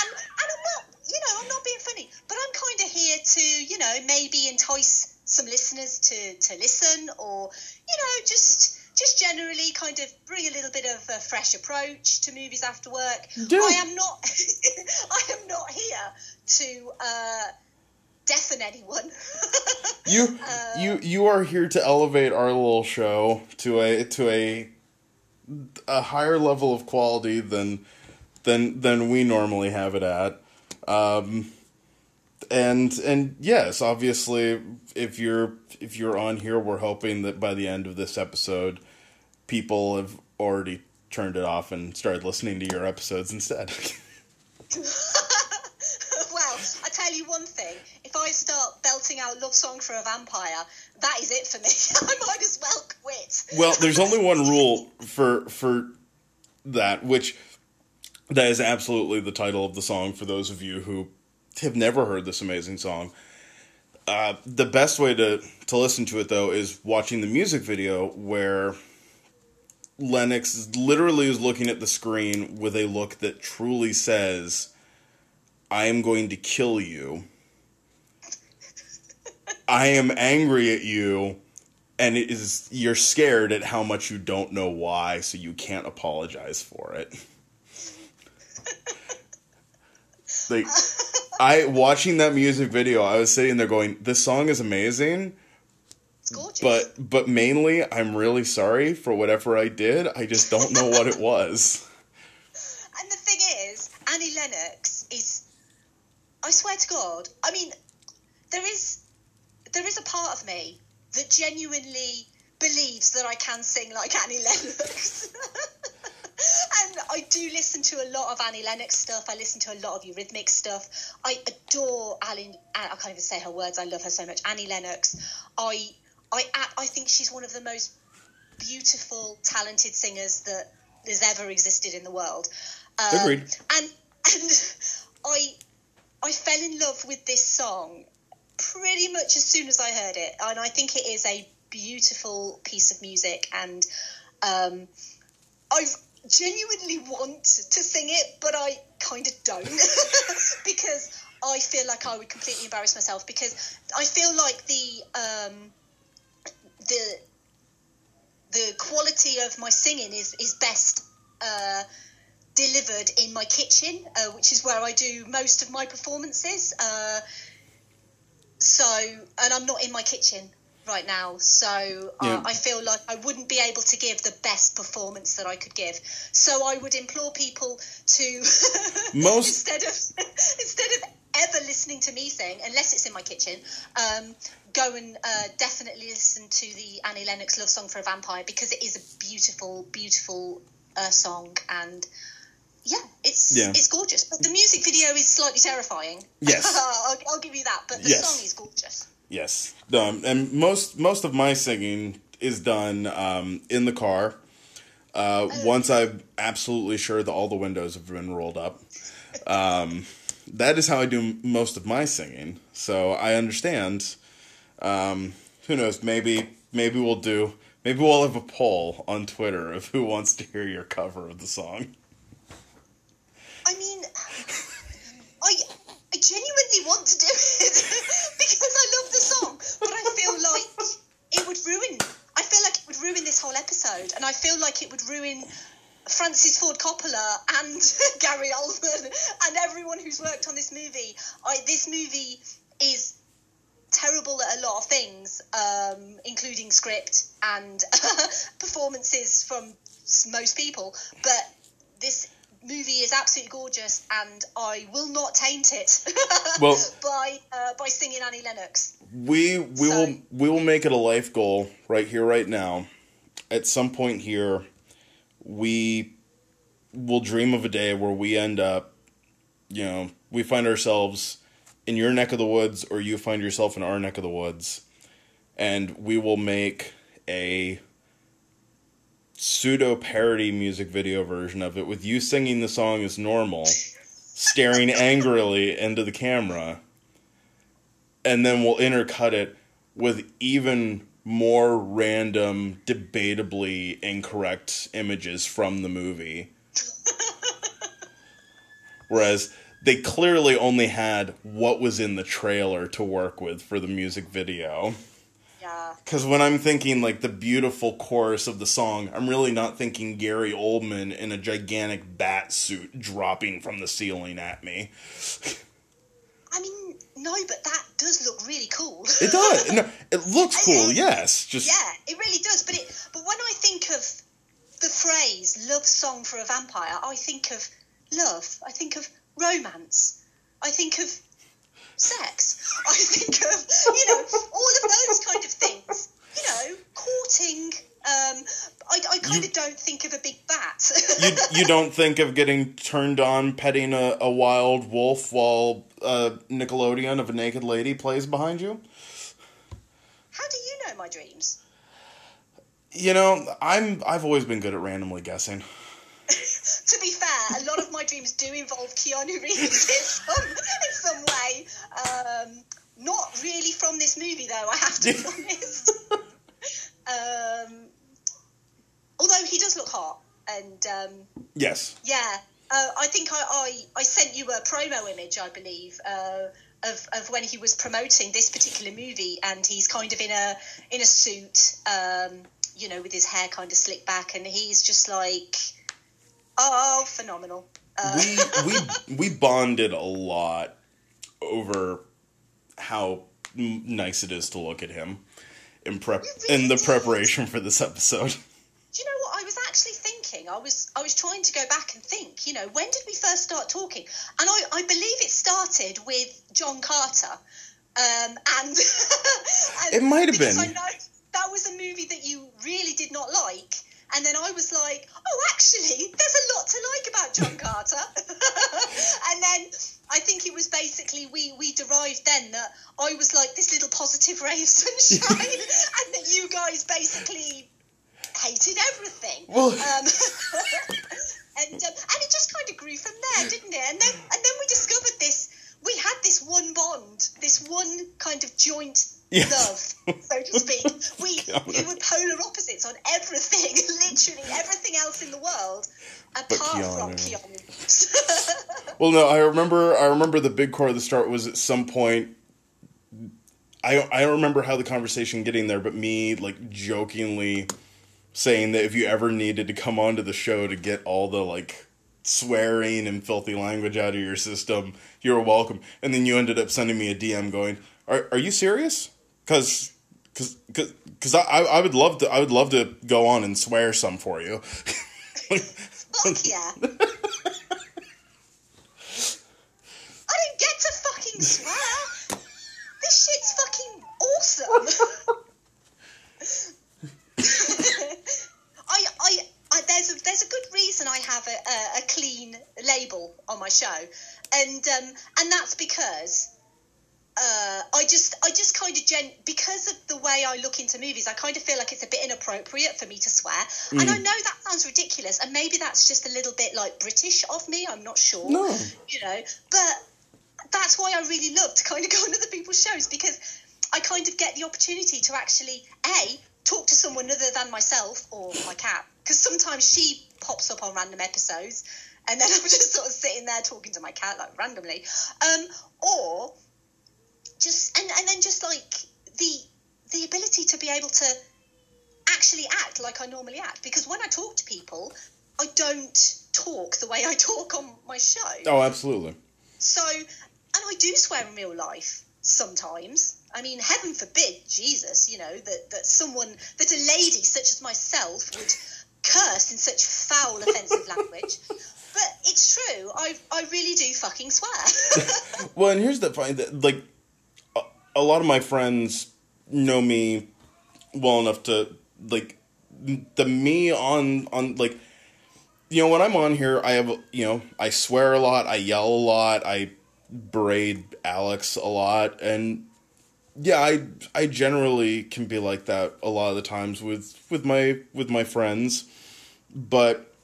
And, and I'm not, you know, I'm not being funny, but I'm kind of here to, you know, maybe entice some listeners to, to listen or, you know, just just generally kind of bring a little bit of a fresh approach to movies after work. Do. I am not (laughs) I am not here to uh, deafen anyone. (laughs) you you you are here to elevate our little show to a to a a higher level of quality than than than we normally have it at. Um, and and yes, obviously, if you're if you're on here, we're hoping that by the end of this episode, people have already turned it off and started listening to your episodes instead. (laughs) well, I tell you one thing: if I start belting out "Love Song for a Vampire," that is it for me. (laughs) I might as well quit. well, there's only one rule for for that, which that is absolutely the title of the song for those of you who have never heard this amazing song. Uh, the best way to to listen to it though is watching the music video where Lennox literally is looking at the screen with a look that truly says, "I am going to kill you. I am angry at you." and it is you're scared at how much you don't know why, so you can't apologize for it. like I watching that music video, I was sitting there going, "This song is amazing." It's gorgeous. But but mainly, I'm really sorry for whatever I did. I just don't know what it (laughs) was. and the thing is, Annie Lennox is, I swear to God, I mean, there is there is a part of me that genuinely believes that I can sing like Annie (laughs) Lennox. (laughs) and I do listen to a lot of Annie Lennox stuff. I listen to a lot of Eurythmic stuff. I adore Alan. I can't even say her words. I love her so much. Annie Lennox. I I I think she's one of the most beautiful, talented singers that has ever existed in the world. Um, Agreed. And and (laughs) I I fell in love with this song pretty much as soon as I heard it, and I think it is a beautiful piece of music. And um, I genuinely want to sing it, but I kind of don't (laughs) because I feel like I would completely embarrass myself because I feel like the um, the the quality of my singing is is best uh, delivered in my kitchen, uh, which is where I do most of my performances. Uh, so, and I'm not in my kitchen right now, so uh, yeah. I feel like I wouldn't be able to give the best performance that I could give. So I would implore people to (laughs) most instead of (laughs) instead of ever listening to me sing, unless it's in my kitchen, um, go and uh, definitely listen to the Annie Lennox love song for a vampire because it is a beautiful, beautiful uh, song and yeah, it's yeah. it's gorgeous. But the music video is slightly terrifying. Yes, (laughs) I'll, I'll, give you that. But the yes. song is gorgeous. Yes, um, and most most of my singing is done um, in the car. Uh, oh. Once I'm absolutely sure that all the windows have been rolled up. Um, that is how I do most of my singing. So I understand. Um, who knows? Maybe maybe we'll do. Maybe we'll have a poll on Twitter of who wants to hear your cover of the song. I mean, I I genuinely want to do it (laughs) because I love the song, but I feel like it would ruin. I feel like it would ruin this whole episode, and I feel like it would ruin Francis Ford Coppola and (laughs) Gary Oldman and everyone who's worked on this movie. I, this movie is terrible at a lot of things, um, including script and (laughs) performances from most people. But this movie is absolutely gorgeous, and I will not taint it (laughs) well, by uh, by singing Annie Lennox. We we so. will we will make it a life goal right here, right now. At some point here, we will dream of a day where we end up, you know, we find ourselves in your neck of the woods, or you find yourself in our neck of the woods, and we will make a pseudo parody music video version of it with you singing the song as normal, staring angrily into the camera, and then we'll intercut it with even more random, debatably incorrect images from the movie. (laughs) Whereas they clearly only had what was in the trailer to work with for the music video. Yeah. Because when I'm thinking like the beautiful chorus of the song, I'm really not thinking Gary Oldman in a gigantic bat suit dropping from the ceiling at me. I mean, no, but that does look really cool. It does. No, it looks cool. yes. Just yeah, it really does. But it. But when I think of the phrase "love song for a vampire," I think of love. I think of romance. I think of sex. (laughs) I think of, (laughs) you know, all of those kind of things. You know, courting. Um, I, I kind of don't think of a big bat. you, you (laughs) don't think of getting turned on petting a, a wild wolf while uh, Nickelodeon of a naked lady plays behind you? How do you know my dreams? You know, I'm I've always been good at randomly guessing. To be fair, a lot of my dreams do involve Keanu Reeves in some, in some way. Um, not really from this movie, though, I have to be (laughs) honest. Um, although he does look hot. And um, yes. Yeah. Uh, I think I, I, I, sent you a promo image, I believe. Uh, of, of when he was promoting this particular movie, and he's kind of in a in a suit, um, you know, with his hair kind of slicked back, and he's just like Oh, phenomenal. Uh. We (laughs) we we bonded a lot over how nice it is to look at him in prep really in the did. preparation for this episode. (laughs) Do you know what I was actually thinking? I was I was trying to go back and think, you know, when did we first start talking? And I, I believe it started with John Carter. Um, and, (laughs) and It might have been. I know that was a movie that you really did not like. And then I was like, oh, actually, there's a lot to like about John Carter. (laughs) and then I think it was basically we we derived then that I was like this little positive ray of sunshine, (laughs) and that you guys basically hated everything. Well- um, (laughs) and um, and it just kind of grew from there, didn't it? And then and then we discovered this. We had this one bond, this one kind of joint Yes. love, so to (laughs) speak. We we were polar opposites on everything, (laughs) literally everything else in the world, apart from Keanu. Keanu. (laughs) Well, no, I remember. I remember the big core of the start was at some point. I I don't remember how the conversation getting there, but me like jokingly saying that if you ever needed to come onto the show to get all the like swearing and filthy language out of your system, you were welcome. And then you ended up sending me a DM going, "Are are you serious?" Because. Cause, cause, cause I, I I would love to I would love to go on and swear some for you. Fuck yeah. I didn't get to fucking swear. This shit's fucking awesome. I, I, I, there's a there's a good reason I have a, a, a clean label on my show, and um, and that's because uh, I just I just kind of gen because of the way I look into movies, I kind of feel like it's a bit inappropriate for me to swear, and I know that sounds ridiculous, and maybe that's just a little bit like British of me. I'm not sure, No. you know, but that's why I really love to kind of (laughs) go on other people's shows because I kind of get the opportunity to actually a talk to someone other than myself or my cat because sometimes she pops up on random episodes and then (laughs) I'm just sort of sitting there talking to my cat like randomly um, or just and, and then just like the the ability to be able to actually act like I normally act because when I talk to people I don't talk the way I talk on my show oh, absolutely. so, and I do swear in real life sometimes. I mean, heaven forbid, Jesus, you know, that, that someone, that a lady such as myself would curse in such foul, (laughs) offensive language. But it's true. I, I really do fucking swear. (laughs) Well, and here's the fine that like a, lot of my friends know me well enough to like the me on on like you know when I'm on here I have you know I swear a lot I yell a lot I braid Alex a lot and yeah I I generally can be like that a lot of the times with with my with my friends but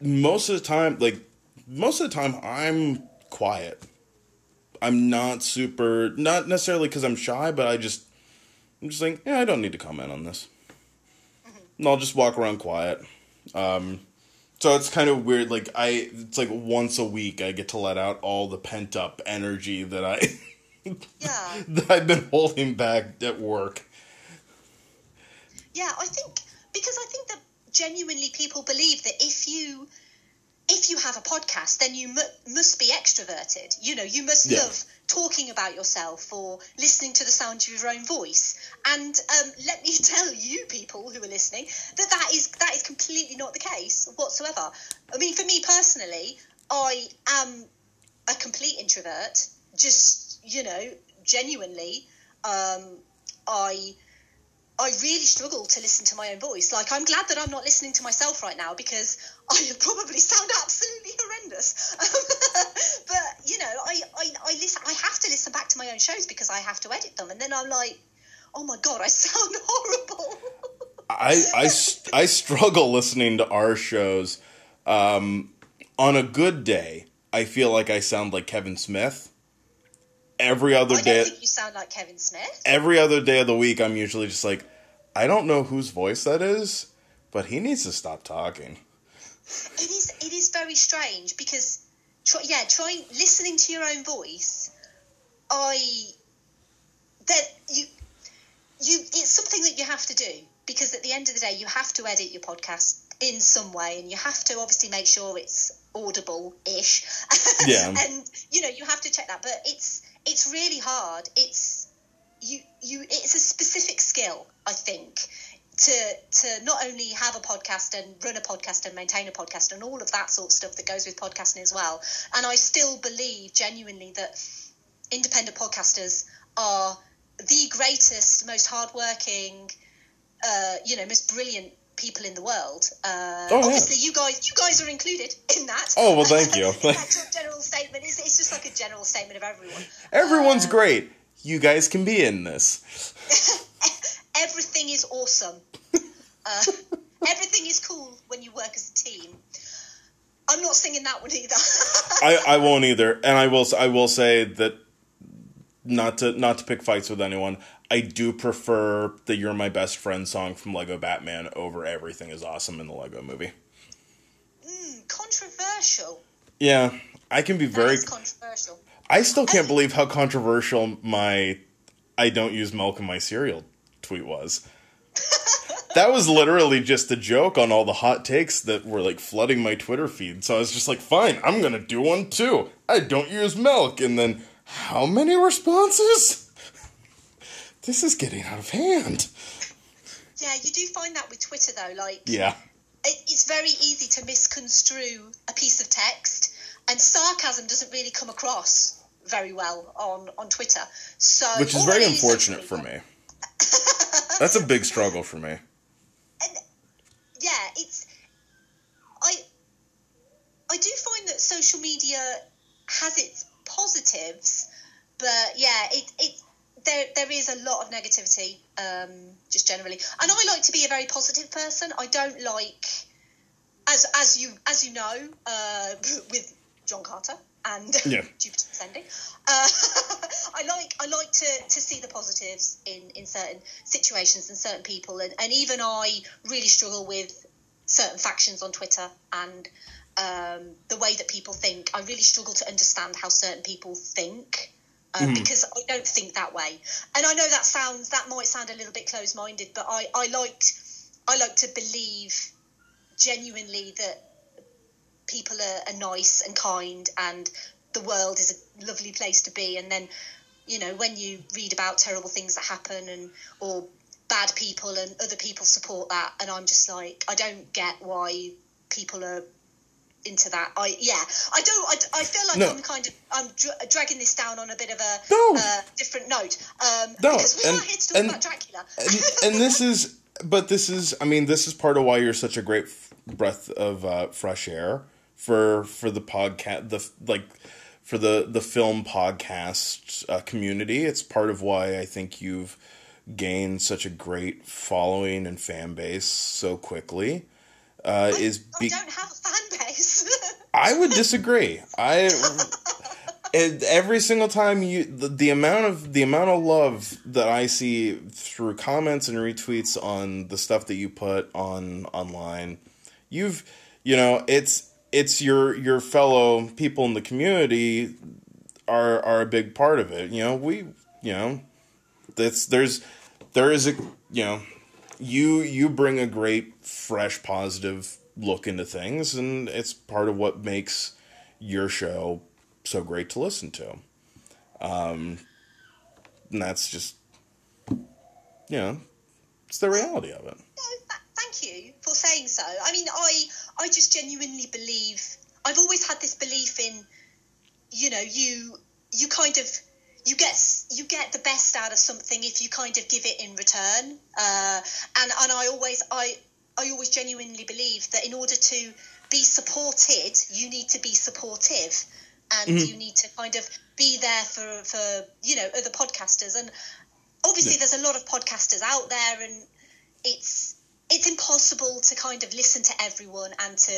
most of the time like most of the time I'm quiet. I'm not super not necessarily cuz I'm shy, but I just I'm just like, yeah, I don't need to comment on this. And I'll just walk around quiet. Um so it's kind of weird like I it's like once a week I get to let out all the pent up energy that I yeah. (laughs) that I've been holding back at work. Yeah, I think, because I think that genuinely people believe that if you. If you have a podcast, then you mu- must be extroverted. You know, you must Yeah. love talking about yourself or listening to the sound of your own voice. And um, let me (laughs) tell you, people who are listening, that that is that is completely not the case whatsoever. I mean, for me personally, I am a complete introvert. Just you know, genuinely, um, I I really struggle to listen to my own voice. Like, I'm glad that I'm not listening to myself right now because I (laughs) probably sound absolutely horrendous. (laughs) but you know, I, I, I listen. I have to listen back to my own shows because I have to edit them, and then I'm like, oh my god, I (laughs) sound horrible. I, I, I struggle listening to our shows. Um, on a good day, I feel like I sound like Kevin Smith. Every other I day, you sound like Kevin Smith. every other day of the week, I'm usually just like, I don't know whose voice that is, but he needs to stop talking. It is. It is very strange because, try, yeah, trying listening to your own voice. I that you you it's something that you have to do because at the end of the day you have to edit your podcast in some way and you have to obviously make sure it's audible ish (laughs) Yeah. and you know you have to check that but it's it's really hard it's you you it's a specific skill i think to to not only have a podcast and run a podcast and maintain a podcast and all of that sort of stuff that goes with podcasting as well. And I still believe genuinely that independent podcasters are the greatest, most hardworking, uh, you know, most brilliant people in the world. Uh, Oh, yeah. obviously, you guys, you guys are included in that. Oh, well, thank you. (laughs) General statement is it's just like a general statement of everyone. Everyone's Uh, great. You guys can be in this. (laughs) Everything is awesome. (laughs) Uh, everything is cool when you work as a team. I'm not singing that one either. I, I won't either, and I will I will say that not to not to pick fights with anyone. I do prefer the "You're My Best Friend" song from Lego Batman over "Everything Is Awesome" in the Lego Movie. Mm, controversial. Yeah, I can be That very. controversial. I still can't believe how controversial my "I don't use milk in my cereal" tweet was. (laughs) That was literally just a joke on all the hot takes that were like flooding my Twitter feed. So I was just like, fine, I'm gonna do one too. I don't use milk. And then, how many responses? This is getting out of hand. Yeah, you do find that with Twitter though. Like, Yeah. it, it's very easy to misconstrue a piece of text, and sarcasm doesn't really come across very well on on Twitter. So, Which is very unfortunate for me. That's a big struggle for me. and yeah, it's I I do find that social media has its positives, but yeah, it it there there is a lot of negativity um, just generally, and I like to be a very positive person. I don't like as as you as you know uh, (laughs) with John Carter and (laughs) Yeah. Jupiter Ascending. Uh, (laughs) I like I like to, to see the positives in, in certain situations and certain people, and, and even I really struggle with certain factions on Twitter and um, the way that people think. I really struggle to understand how certain people think. Um, Because I don't think that way, and I know that sounds that might sound a little bit close-minded, but I, I like I like to believe genuinely that people are, are nice and kind and the world is a lovely place to be. And then you know when you read about terrible things that happen and or bad people and other people support that and i'm just like i don't get why people are into that. I yeah. I don't i, I feel like No. i'm kind of i'm dra- dragging this down on a bit of a No. uh, different note. Um No, because we and- are here to talk and- about dracula. and, and this is (laughs) but this is i mean this is part of why you're such a great f- breath of uh, fresh air for for the podcast the like for the the film podcast uh, community. It's part of why i think you've gained such a great following and fan base so quickly uh, is i don't have a fan base I would disagree. I every single time you the, the amount of the amount of love that I see through comments and retweets on the stuff that you put on online, you've you know it's it's your your fellow people in the community are are a big part of it. You know we you know that's there's there is a you know you you bring a great fresh positive look into things and it's part of what makes your show so great to listen to um and that's just you know it's the reality of it No, thank you for saying so. I mean, I I just genuinely believe. I've always had this belief in, you know, you you kind of you get you get the best out of something if you kind of give it in return. Uh, and and I always I I always genuinely believe that in order to be supported, you need to be supportive. And mm-hmm. you need to kind of be there for, for you know other podcasters and obviously there's a lot of podcasters out there and it's it's impossible to kind of listen to everyone and to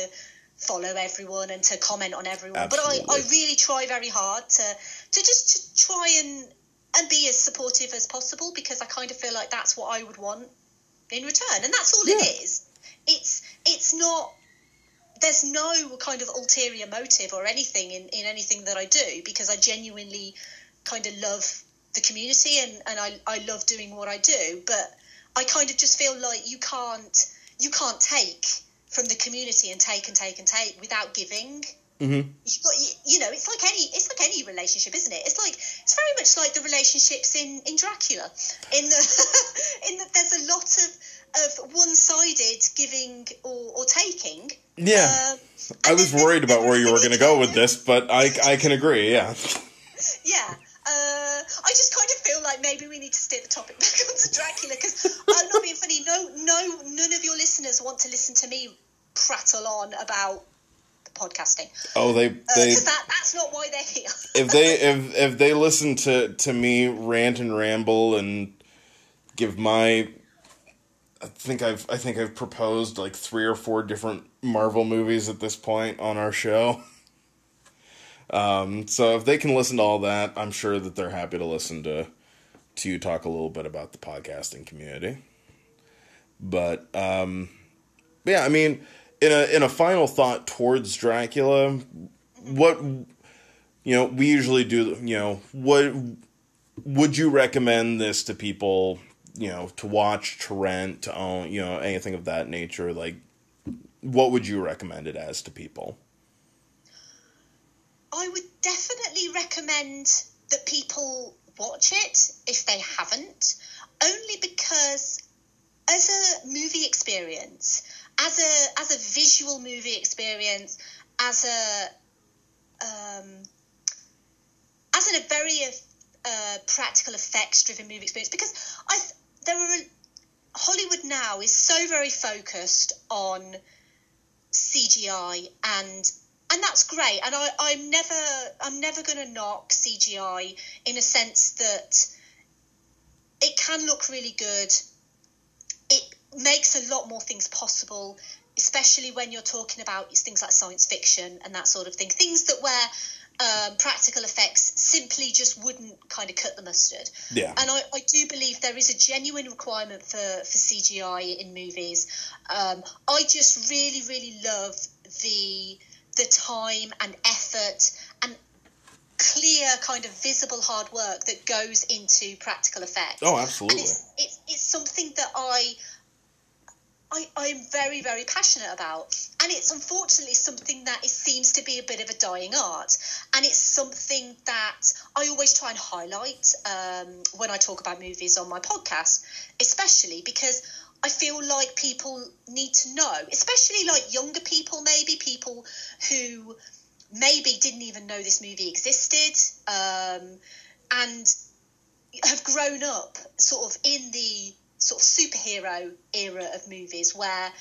follow everyone and to comment on everyone. But I, I really try very hard to to just to try and and be as supportive as possible because I kind of feel like that's what I would want in return. And that's all Yeah. it is. It's it's not there's no kind of ulterior motive or anything in, in anything that I do because I genuinely kind of love the community and, and I, I love doing what I do. But I kind of just feel like you can't you can't take from the community and take and take and take without giving. mm-hmm. You've got, you, you know, it's like any it's like any relationship, isn't it? It's like it's very much like the relationships in in Dracula. In the (laughs) in that there's a lot of of one-sided giving or, or taking. Yeah, uh, I was worried about where you were going to go with this, but I I can agree. Yeah. (laughs) yeah, uh, I just kind of feel like maybe we need to steer the topic (laughs) back onto Dracula because I'm uh, not being funny. No, no, none of your listeners want to listen to me prattle on about podcasting. Oh, they, uh, they uh, that, that's not why they're here. (laughs) if they if if they listen to to me rant and ramble and give my I think I've, I think I've proposed like three or four different Marvel movies at this point on our show. (laughs) Um, so if they can listen to all that, I'm sure that they're happy to listen to, to you talk a little bit about the podcasting community. But, um, yeah, I mean, in a in a final thought towards Dracula, what you know, we usually do. You know, what would you recommend this to people? You know, to watch, to rent, to own. You know, anything of that nature. Like, what would you recommend it as to people? I would definitely recommend that people watch it if they haven't, only because as a movie experience, as a as a visual movie experience, as a um, as in a very uh, practical effects driven movie experience, because I there are Hollywood now is so very focused on CGI and and that's great and I, I'm never I'm never gonna knock CGI in a sense that it can look really good. It makes a lot more things possible, especially when you're talking about things like science fiction and that sort of thing. Things that where um, practical effects simply just wouldn't kind of cut the mustard. Yeah. And I, I do believe there is a genuine requirement for, for CGI in movies. Um, I just really, really love the the time and effort and clear kind of visible hard work that goes into practical effects. Oh, absolutely. it's, it's, it's something that I, I I'm very very passionate about, and it's unfortunately something that it seems to be a bit of a dying art, and it's something that I always try and highlight um, when I talk about movies on my podcast, especially because I feel like people need to know, especially like younger people, maybe people who maybe didn't even know this movie existed, um, and have grown up sort of in the sort of superhero era of movies where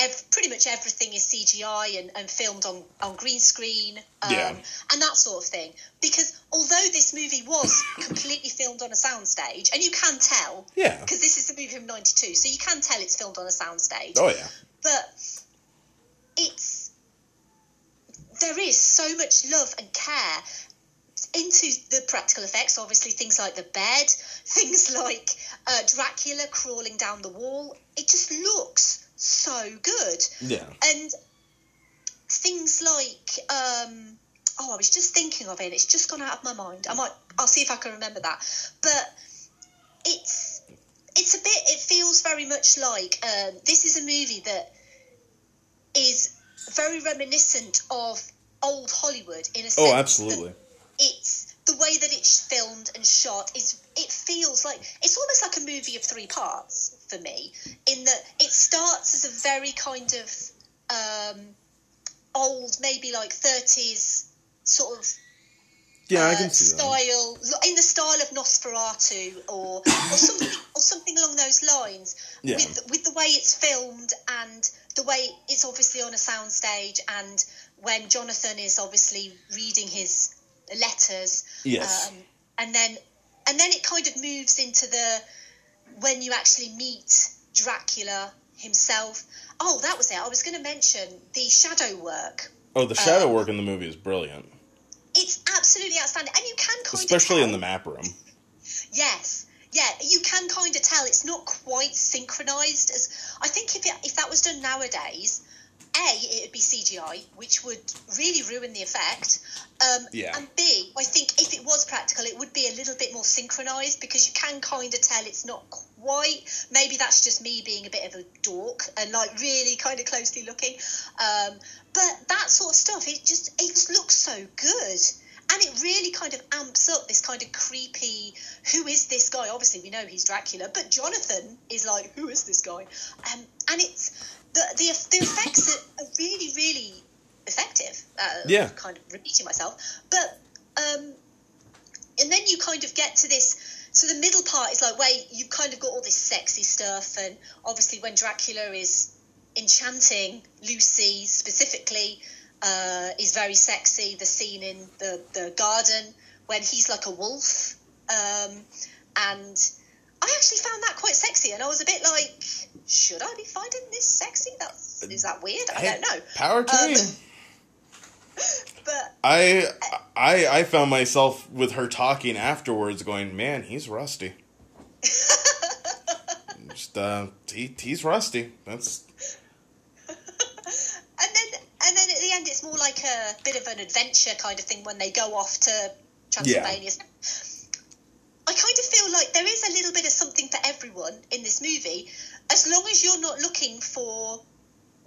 ev- pretty much everything is CGI and, and filmed on, on green screen um, Yeah. and that sort of thing. Because although this movie was (coughs) completely filmed on a soundstage, and you can tell, Yeah. because this is the movie from '92, so you can tell it's filmed on a soundstage Oh yeah. but it's there is so much love and care into the practical effects obviously things like the bed (laughs) things like uh, dracula crawling down the wall. It just looks so good. Yeah. and things like um oh i was just thinking of it. It's just gone out of my mind. I might i'll see if i can remember that. But it's it's a bit it feels very much like um, this is a movie that is very reminiscent of old hollywood in a sense Oh, absolutely. it's the way that it's filmed and shot is it feels like it's almost like a movie of three parts for me in that it starts as a very kind of um, old maybe like 30s sort of Yeah, I uh, can see that. style in the style of Nosferatu or or something or something along those lines Yeah. with with the way it's filmed and the way it's obviously on a soundstage and when Jonathan is obviously reading his letters Yes. um, and then and then it kind of moves into the when you actually meet Dracula himself. Oh that was it. I was going to mention the shadow work. Oh, the shadow uh, work in the movie is brilliant, it's absolutely outstanding and you can kind especially of especially in the map room. Yes, yeah, you can kind of tell it's not quite synchronized as I think if it, if that was done nowadays, a it would be CGI, which would really ruin the effect. Um, Yeah. And B, I think if it was practical, it would be a little bit more synchronized because you can kind of tell it's not quite. Maybe that's just me being a bit of a dork and like really kind of closely looking. Um, but that sort of stuff, it just it just looks so good. and it really kind of amps up this kind of creepy. Who is this guy? Obviously, we know he's Dracula, but Jonathan is like, who is this guy? Um, and it's the the, the effects are really really effective. Uh, Yeah. kind of repeating myself, but um, and then you kind of get to this. So the middle part is like, wait, you've kind of got all this sexy stuff, and obviously when Dracula is enchanting Lucy specifically uh, is very sexy. The scene in the the garden when he's like a wolf, um, and I actually found that quite sexy, and I was a bit like, should I be finding this sexy? That's is that weird? I don't know. Power to Um. (laughs) But I, I, I found myself with her talking afterwards, going, "Man, he's rusty." (laughs) Just, uh, he, he's rusty. That's (laughs) and then and then at the end it's more like a bit of an adventure kind of thing when they go off to Transylvania. I kind of feel like there is a little bit of something for everyone in this movie, as long as you're not looking for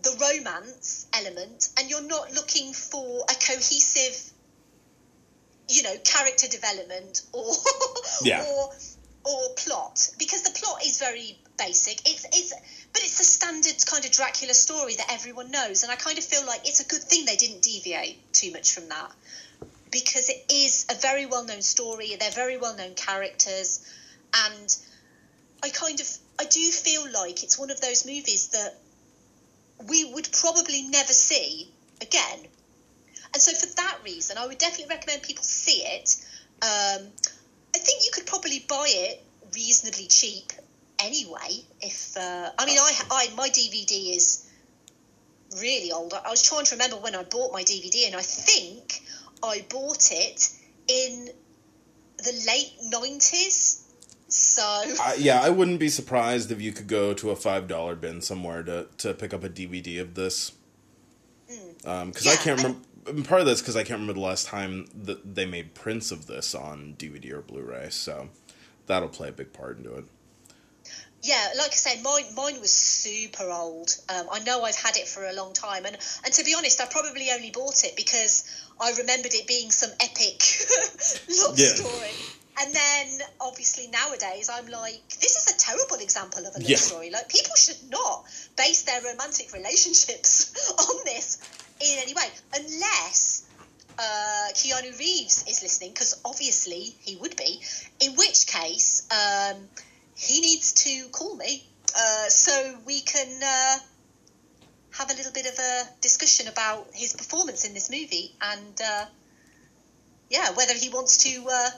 the romance element and you're not looking for a cohesive, you know, character development or (laughs) Yeah. or or plot because the plot is very basic. It's it's but it's a standard kind of Dracula story that everyone knows, and I kind of feel like it's a good thing they didn't deviate too much from that because it is a very well known story. They're very well known characters, and I kind of I do feel like it's one of those movies that we would probably never see again. And so for that reason, I would definitely recommend people see it. Um, I think you could probably buy it reasonably cheap anyway. If uh, I mean, I, I my DVD is really old. I was trying to remember when I bought my DVD, and I think I bought it in the late nineties. So I, yeah. I wouldn't be surprised if you could go to a five dollar bin somewhere to to pick up a DVD of this. Because I Hmm. Yeah, can't I- remember. Part of that's because I can't remember the last time that they made prints of this on DVD or Blu-ray, so that'll play a big part into it. Yeah, like I said, mine mine was super old. Um, I know I've had it for a long time, and and to be honest, I probably only bought it because I remembered it being some epic (laughs) love Yeah. story. And then obviously nowadays, I'm like, this is a terrible example of a love Yeah. story. Like people should not base their romantic (laughs) relationships (laughs) on this in any way, unless uh, Keanu Reeves is listening, because obviously he would be. In which case, um, he needs to call me uh, so we can uh, have a little bit of a discussion about his performance in this movie and uh, yeah, whether he wants to uh,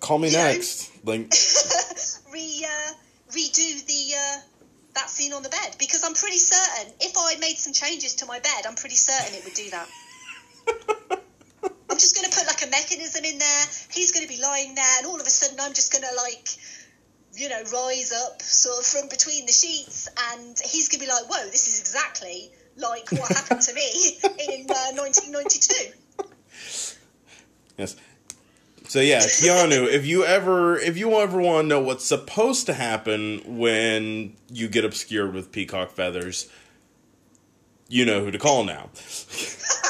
Call me You know? next. Like (laughs) re uh, redo the uh, that scene on the bed because I'm pretty certain if I made some changes to my bed, I'm pretty certain it would do that. (laughs) Just going to put like a mechanism in there. He's going to be lying there, and all of a sudden, I'm just going to like, you know, rise up sort of from between the sheets, and he's going to be like, "Whoa, this is exactly like what happened to me (laughs) in uh, 1992." Yes. So yeah, Keanu, if you ever if you ever want to know what's supposed to happen when you get obscured with peacock feathers, you know who to call now. (laughs)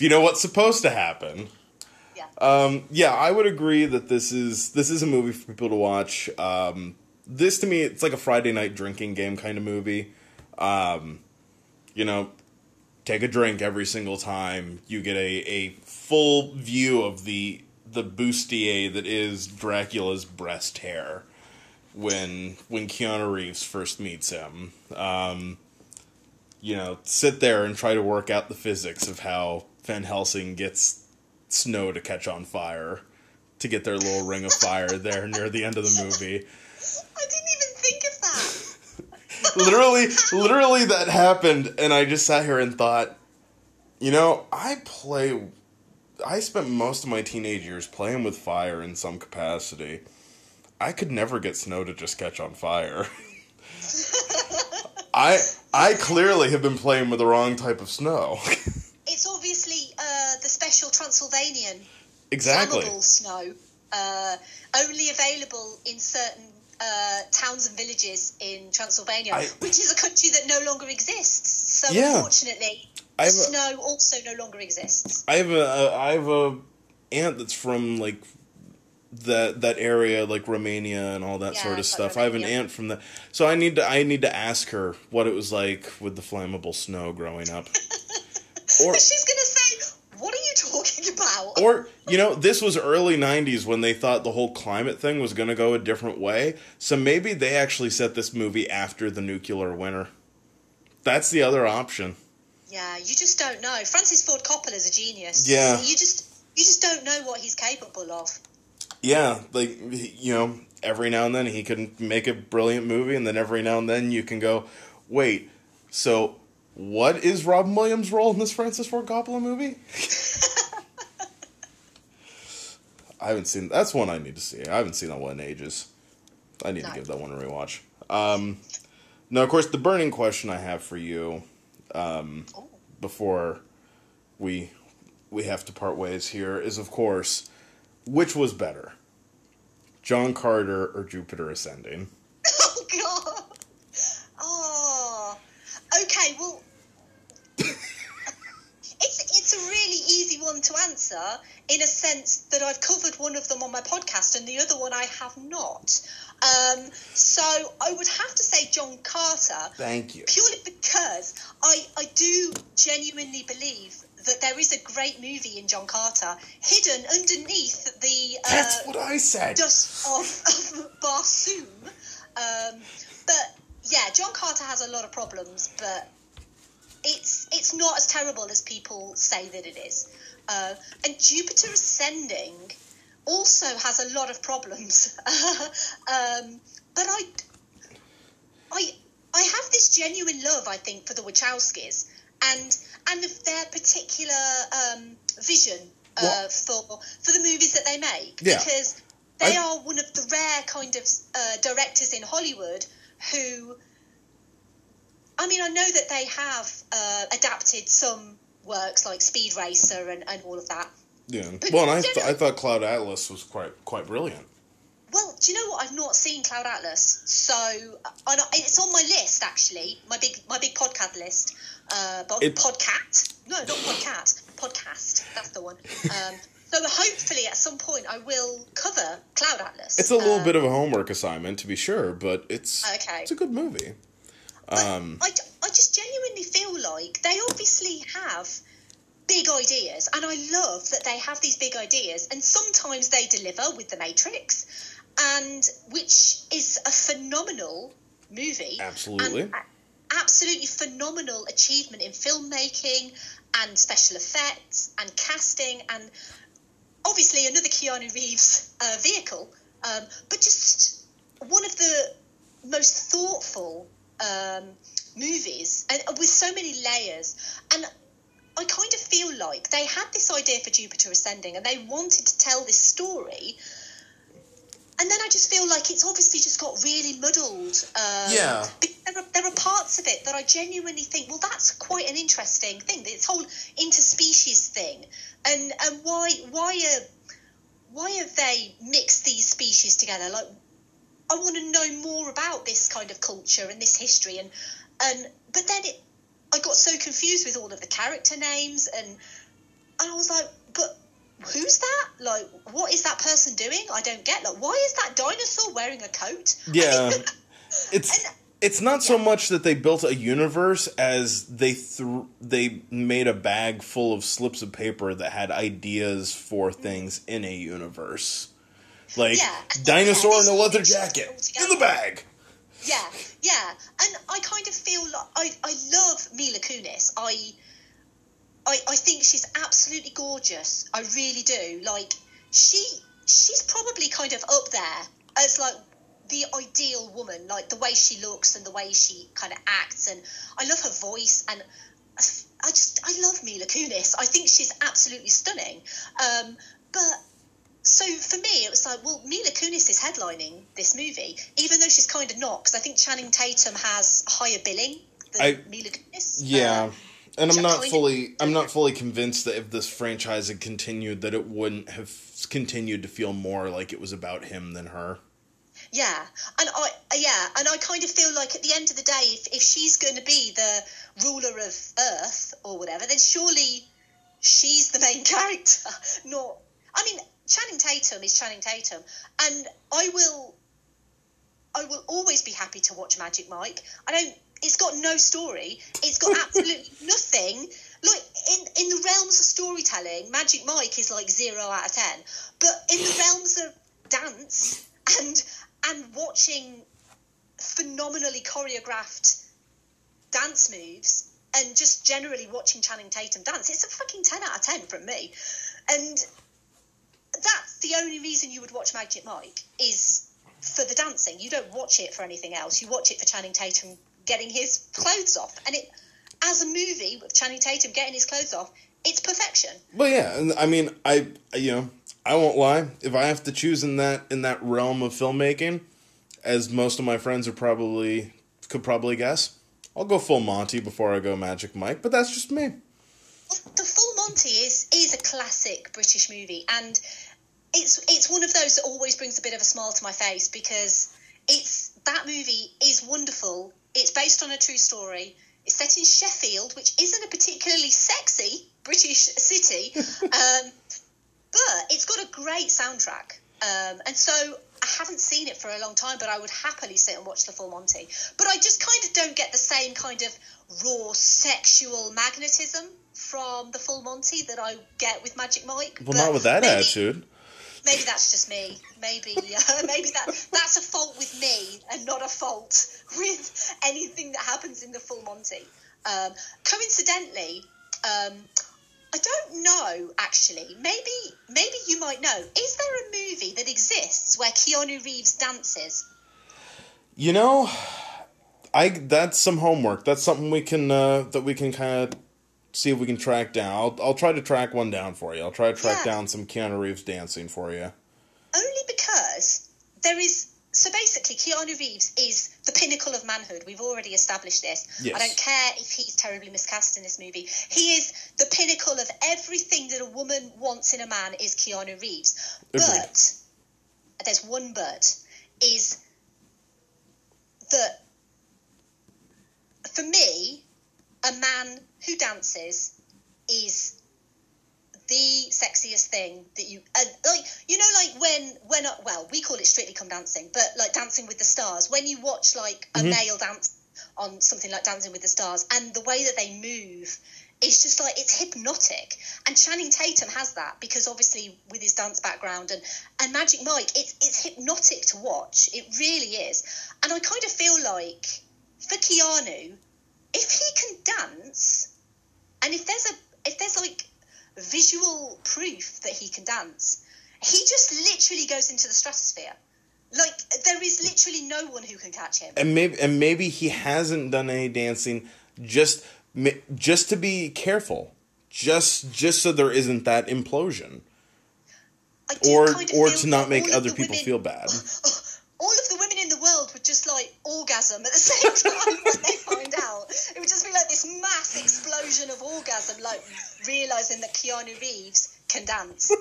if you know what's supposed to happen. Yeah. Um, yeah, I would agree that this is this is a movie for people to watch. Um, this to me, it's like a Friday night drinking game kind of movie. Um, you know, take a drink every single time you get a, a full view of the the bustier that is Dracula's breast hair when when Keanu Reeves first meets him. Um, you know, sit there and try to work out the physics of how Van Helsing gets snow to catch on fire to get their little ring of fire there near the end of the movie. I didn't even think of that. (laughs) literally, literally that happened, and I just sat here and thought, you know, I play. I spent most of my teenage years playing with fire in some capacity. I could never get snow to just catch on fire. (laughs) (laughs) I I clearly have been playing with the wrong type of snow. It's obviously uh, the special Transylvanian exactly. flammable snow, uh, only available in certain uh, towns and villages in Transylvania, I- which is a country that no longer exists. So Yeah. unfortunately, I have a- snow also no longer exists. I have a, I have a aunt that's from like that that area like Romania and all that Yeah, sort of stuff. I have an aunt from the so I need to I need to ask her what it was like with the flammable snow growing up. (laughs) or She's gonna say, "What are you about?" or you know this was early 90s when they thought the whole climate thing was going to go a different way. So maybe they actually set this movie after the nuclear winter. That's the other option. yeah, you just don't know. Francis Ford Coppola's a genius. Yeah. you just you just don't know what he's capable of. Yeah, like you know, every now and then he can make a brilliant movie, and then every now and then you can go, wait, so what is Robin Williams' role in this Francis Ford Coppola movie? (laughs) I haven't seen. That's one I need to see. I haven't seen that one in ages. I need to give that one a rewatch. Um, now, of course, the burning question I have for you Oh, before we we have to part ways here is of course which was better john carter or jupiter ascending oh god. Oh. Okay. Well, it's it's a really easy one to answer in a sense that I've covered one of them on my podcast and the other one I have not. Um, so I would have to say John Carter thank you purely because I, I do genuinely believe that there is a great movie in John Carter hidden underneath the uh, that's what i said dust of, of Barsoom. Um, but yeah, John Carter has a lot of problems, but it's it's not as terrible as people say that it is. Uh, and Jupiter Ascending also has a lot of problems. (laughs) um, but I, I, I have this genuine love, I think, for the Wachowskis and and of their particular um, vision uh, for for the movies that they make Yeah. because they I- are one of the rare kind of uh, directors in Hollywood who. I mean, I know that they have uh, adapted some works like Speed Racer and, and all of that. yeah well and I, th- I thought cloud atlas was quite quite brilliant Well, do you know what? I've not seen Cloud Atlas, so I it's on my list actually. My big my big podcast list. Uh, but It- podcat? No, not podcat. Podcast. That's the one. Um, so hopefully at some point I will cover Cloud Atlas. it's a little Uh, bit of a homework assignment to be sure but it's Okay. it's a good movie um I, I just genuinely feel like they obviously have big ideas, and I love that they have these big ideas, and sometimes they deliver with The Matrix, and which is a phenomenal movie. Absolutely. And absolutely phenomenal achievement in filmmaking and special effects and casting, and obviously another Keanu Reeves uh, vehicle, um, but just one of the most thoughtful um, movies and with so many layers. And I kind of feel like they had this idea for Jupiter Ascending and they wanted to tell this story. And then I just feel like it's obviously just got really muddled. Um, Yeah. There are, there are parts of it that I genuinely think, well, that's quite an interesting thing. This whole interspecies thing, and and why why are why have they mixed these species together? Like, I want to know more about this kind of culture and this history, and and but then it, I got so confused with all of the character names, and and I was like, but who's that? Like, what is that person doing? I don't get. Like, why is that dinosaur wearing a coat? (laughs) Yeah. It's And- it's not so much that they built a universe as they th- they made a bag full of slips of paper that had ideas for things in a universe. Like Yeah. dinosaur in a leather jacket in the bag. Yeah, yeah, and I kind of feel like I, I love Mila Kunis. I, I I think she's absolutely gorgeous. I really do. Like she she's probably kind of up there as like the ideal woman, like the way she looks and the way she kind of acts, and I love her voice and. I just I love Mila Kunis. I think she's absolutely stunning. Um, but so for me, it was like, well, Mila Kunis is headlining this movie, even though she's kind of not, because I think Channing Tatum has higher billing than I- Mila Kunis. Yeah. Um, and I'm not fully I'm not fully convinced that if this franchise had continued that it wouldn't have continued to feel more like it was about him than her. Yeah, and I yeah, and I kind of feel like at the end of the day, if if she's going to be the ruler of Earth or whatever, then surely she's the main (laughs) character, not. I mean, Channing Tatum is Channing Tatum, and I will, I will always be happy to watch Magic Mike. I don't. It's got no story. It's got (laughs) absolutely nothing. Like in in the realms of storytelling, Magic Mike is like zero out of ten. But in the realms of dance and and watching phenomenally choreographed dance moves and just generally watching Channing Tatum dance, it's a fucking 10 out of 10 from me. And that's the only reason you would watch Magic Mike is for the dancing. You don't watch it for anything else. You watch it for Channing Tatum getting his clothes off. And it, as a movie with Channing Tatum getting his clothes off, it's perfection. Well, yeah, and I mean, I you know, I won't lie. If I have to choose in that in that realm of filmmaking, as most of my friends are probably could probably guess, I'll go full Monty before I go Magic Mike. But that's just me. The Full Monty is is a classic British movie, and it's it's one of those that always brings a bit of a smile to my face because it's that movie is wonderful. It's based on a true story. It's set in Sheffield, which isn't a particularly sexy British (laughs) city, (laughs) um, but it's got a great soundtrack. Um, and so I haven't seen it for a long time, but I would happily sit and watch the full Monty. But I just kind of don't get the same kind of raw sexual magnetism from the full Monty that I get with Magic Mike. Well, But not with that maybe, attitude. Maybe that's just me. Maybe (laughs) uh, maybe that that's a fault with me and not a fault (laughs) with anything that happens in the full Monty. Um, coincidentally, um, I don't know actually. Maybe maybe you might know. Is there a movie that exists where Keanu Reeves dances? You know, I that's some homework. That's something we can uh, that we can kind of see if we can track down. I'll I'll try to track one down for you. I'll try to track Yeah. down some Keanu Reeves dancing for you. Only because there is. So basically, Keanu Reeves is the pinnacle of manhood. We've already established this. Yes. I don't care if he's terribly miscast in this movie. He is the pinnacle of everything that a woman wants in a man is Keanu Reeves. Agreed. But there's one but is that for me, a man who dances is the sexiest thing that you uh, like you know like when when uh, well we call it strictly come dancing but like dancing with the stars. When you watch like a male dance on something like dancing with the stars and the way that they move it's just like it's hypnotic. And channing tatum has that because obviously with his dance background and and magic mike it's it's hypnotic to watch. It really is. And i kind of feel like for keanu if he can dance and if there's a if there's like visual proof that he can dance, he just literally goes into the stratosphere. Like there is literally no one who can catch him. And maybe and maybe he hasn't done any dancing just just to be careful. Just just so there isn't that implosion. Or kind of or to not make other people women- feel bad. (laughs) All of the women in the world would just like orgasm at the same (laughs) time when they find out. It would just be like this mass explosion of orgasm, like realizing that Keanu Reeves can dance.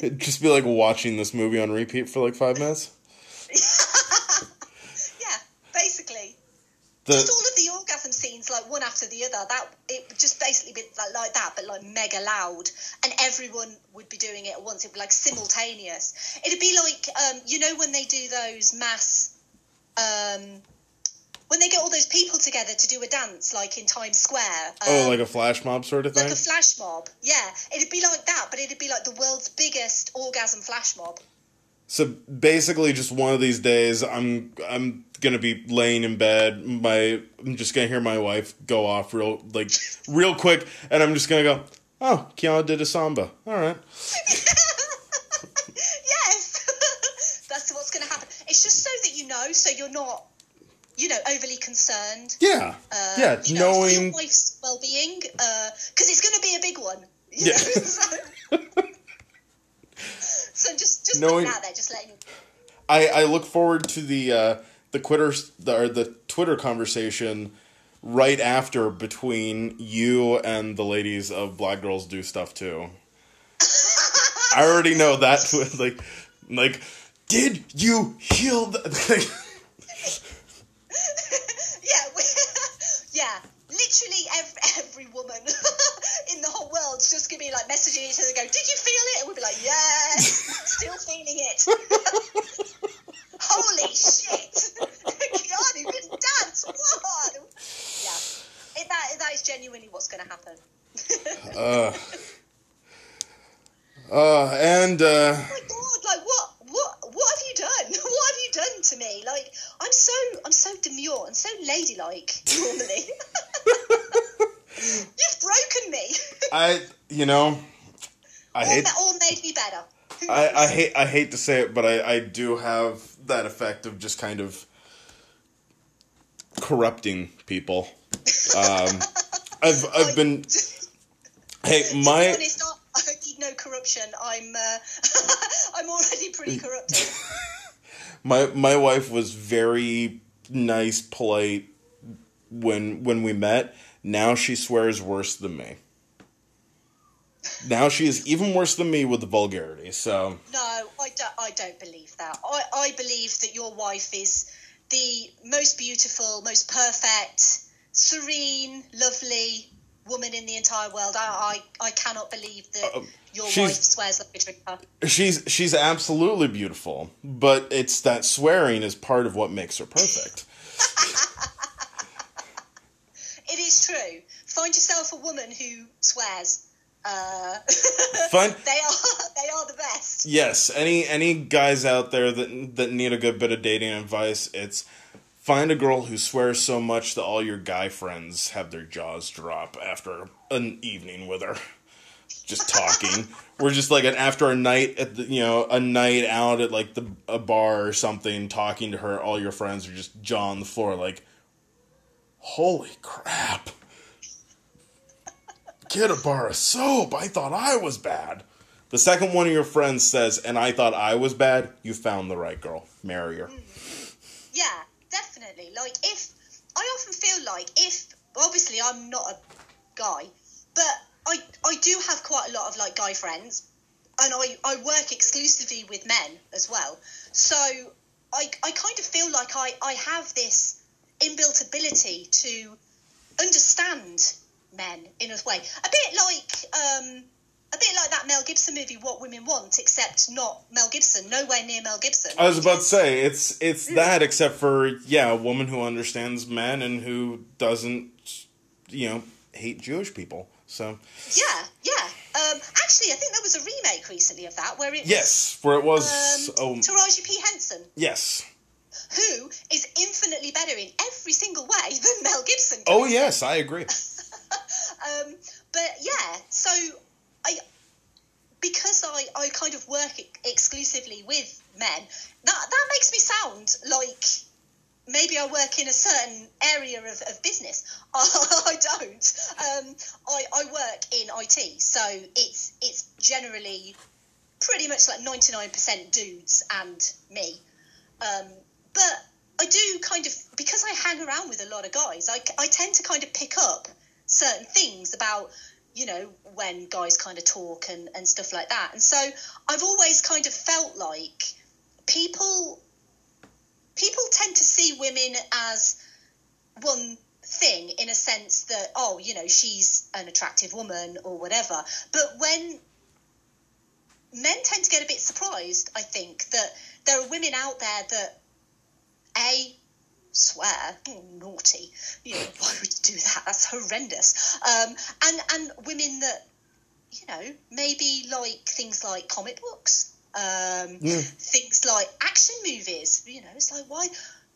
It'd (laughs) just be like watching this movie on repeat for like 5 minutes. (laughs) Yeah, basically. The just all of the orgasm scenes, like one after the other, that it would just basically be like, like that, but like mega loud, and everyone would be doing it at once. It would be like simultaneous. It'd be like, um, you know, when they do those mass, um, when they get all those people together to do a dance, like in Times Square. Um, oh, like a flash mob sort of thing. like a flash mob. Yeah, it'd be like that, but it'd be like the world's biggest orgasm flash mob. So basically, just one of these days, I'm I'm gonna be laying in bed. My I'm just gonna hear my wife go off real like real quick, and I'm just gonna go, "Oh, Keanu did a samba. All right." (laughs) yes, (laughs) that's what's going to happen. It's just so that you know, so you're not, you know, overly concerned. Yeah, Uh, yeah. you know, for your knowing wife's well-being, because it's going to be a big one. (laughs) Yeah. so, (laughs) so just just Knowing- out there, just letting. I I look forward to the uh, the Twitter the, or the Twitter conversation right after between you and the ladies of Black Girls Do Stuff Too. (laughs) I already know that like Like, did you heal the. yeah, we, yeah. Literally every, every woman in just gonna be like messaging each other, go, "Did you feel it?" And we'll be like, "Yes, (laughs) still feeling it." (laughs) Holy shit! God, who can dance? What? Yeah, it, that that is genuinely what's going to happen. (laughs) uh, uh, and uh, oh my god! Like what? What? What have you done? What have you done to me? Like I'm so I'm so demure and so ladylike normally. You've broken me. (laughs) I, you know, I or, hate. ma- or made me better. I, I hate I hate to say it, but I, I do have that effect of just kind of corrupting people. (laughs) Um, I've I've been (laughs) hey my honest, I, I need no corruption. I'm uh, I'm already pretty corrupted. my my wife was very nice, polite when when we met. Now she swears worse than me. Now she is even worse than me with the vulgarity. So No, I don't. I don't believe that. I, I believe that your wife is the most beautiful, most perfect, serene, lovely woman in the entire world. I I, I cannot believe that Um, your wife swears like a drinker. she's she's absolutely beautiful, but it's that swearing is part of what makes her perfect. (laughs) It is true. Find yourself a woman who swears. Uh, (laughs) Find they are they are the best. yes, any any guys out there that that need a good bit of dating advice, it's find a girl who swears so much that all your guy friends have their jaws drop after an evening with her. Just talking. (laughs) We're just like an after a night at the you know a night out at like the a bar or something, talking to her. All your friends are just jaw on the floor, like, holy crap! Get a bar of soap. I thought I was bad. The second one of your friends says, "And I thought I was bad," you found the right girl. Marry her. Mm. Yeah, definitely. Like if I often feel like if obviously I'm not a guy, but I I do have quite a lot of like guy friends, and I I work exclusively with men as well. So I I kind of feel like I I have this inbuilt ability to understand men in a way, a bit like um. A bit like that Mel Gibson movie, What Women Want, except not Mel Gibson, nowhere near Mel Gibson. I was about to say it's it's that, except for yeah, a woman who understands men and who doesn't, you know, hate Jewish people. So Yeah, yeah. Um, actually, I think there was a remake recently of that where it yes, where it was. was oh um, Taraji P Henson, yes. who is infinitely better in every single way than Mel Gibson. Oh yes, I agree. Um, but yeah, so I because I, I kind of work exclusively with men, that that makes me sound like maybe I work in a certain area of, of business. (laughs) I don't. Um, I, I work in IT, so it's it's generally pretty much like ninety nine percent dudes and me. Um, but I do kind of because I hang around with a lot of guys. I, I tend to kind of pick up certain things about you know when guys kind of talk and, and stuff like that. And so I've always kind of felt like people people tend to see women as one thing in a sense that oh you know she's an attractive woman or whatever but when men tend to get a bit surprised i think that there are women out there that a swear. Oh, naughty. You know (laughs) why would you do that? That's horrendous. Um, and and women that you know maybe like things like comic books um, Yeah. things like action movies. You know it's like why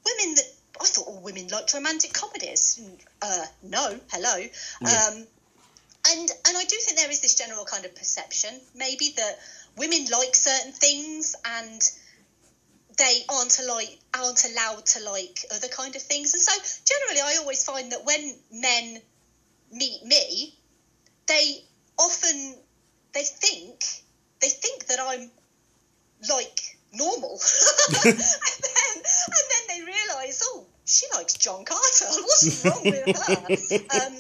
women that I thought all women liked romantic comedies. Uh, no hello. Yeah. um, and and I do think there is this general kind of perception maybe that women like certain things and they aren't like aren't allowed to like other kind of things. And so generally I always find that when men meet me they often they think they think that I'm like normal. (laughs) And then and then they realise oh she likes John Carter. (laughs) What's wrong with her? Um,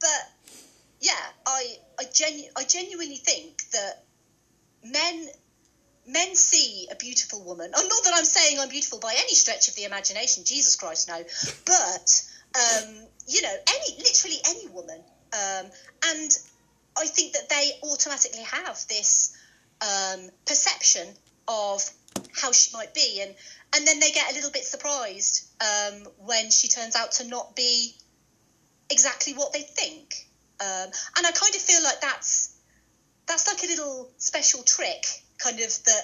but yeah I I, genu- I genuinely think that men men see a beautiful woman. Oh, not that I'm saying I'm beautiful by any stretch of the imagination. Jesus Christ, no. But um, you know, any literally any woman, um, and I think that they automatically have this um, perception of how she might be, and and then they get a little bit surprised um, when she turns out to not be exactly what they think. Um, and I kind of feel like that's that's like a little special trick, kind of that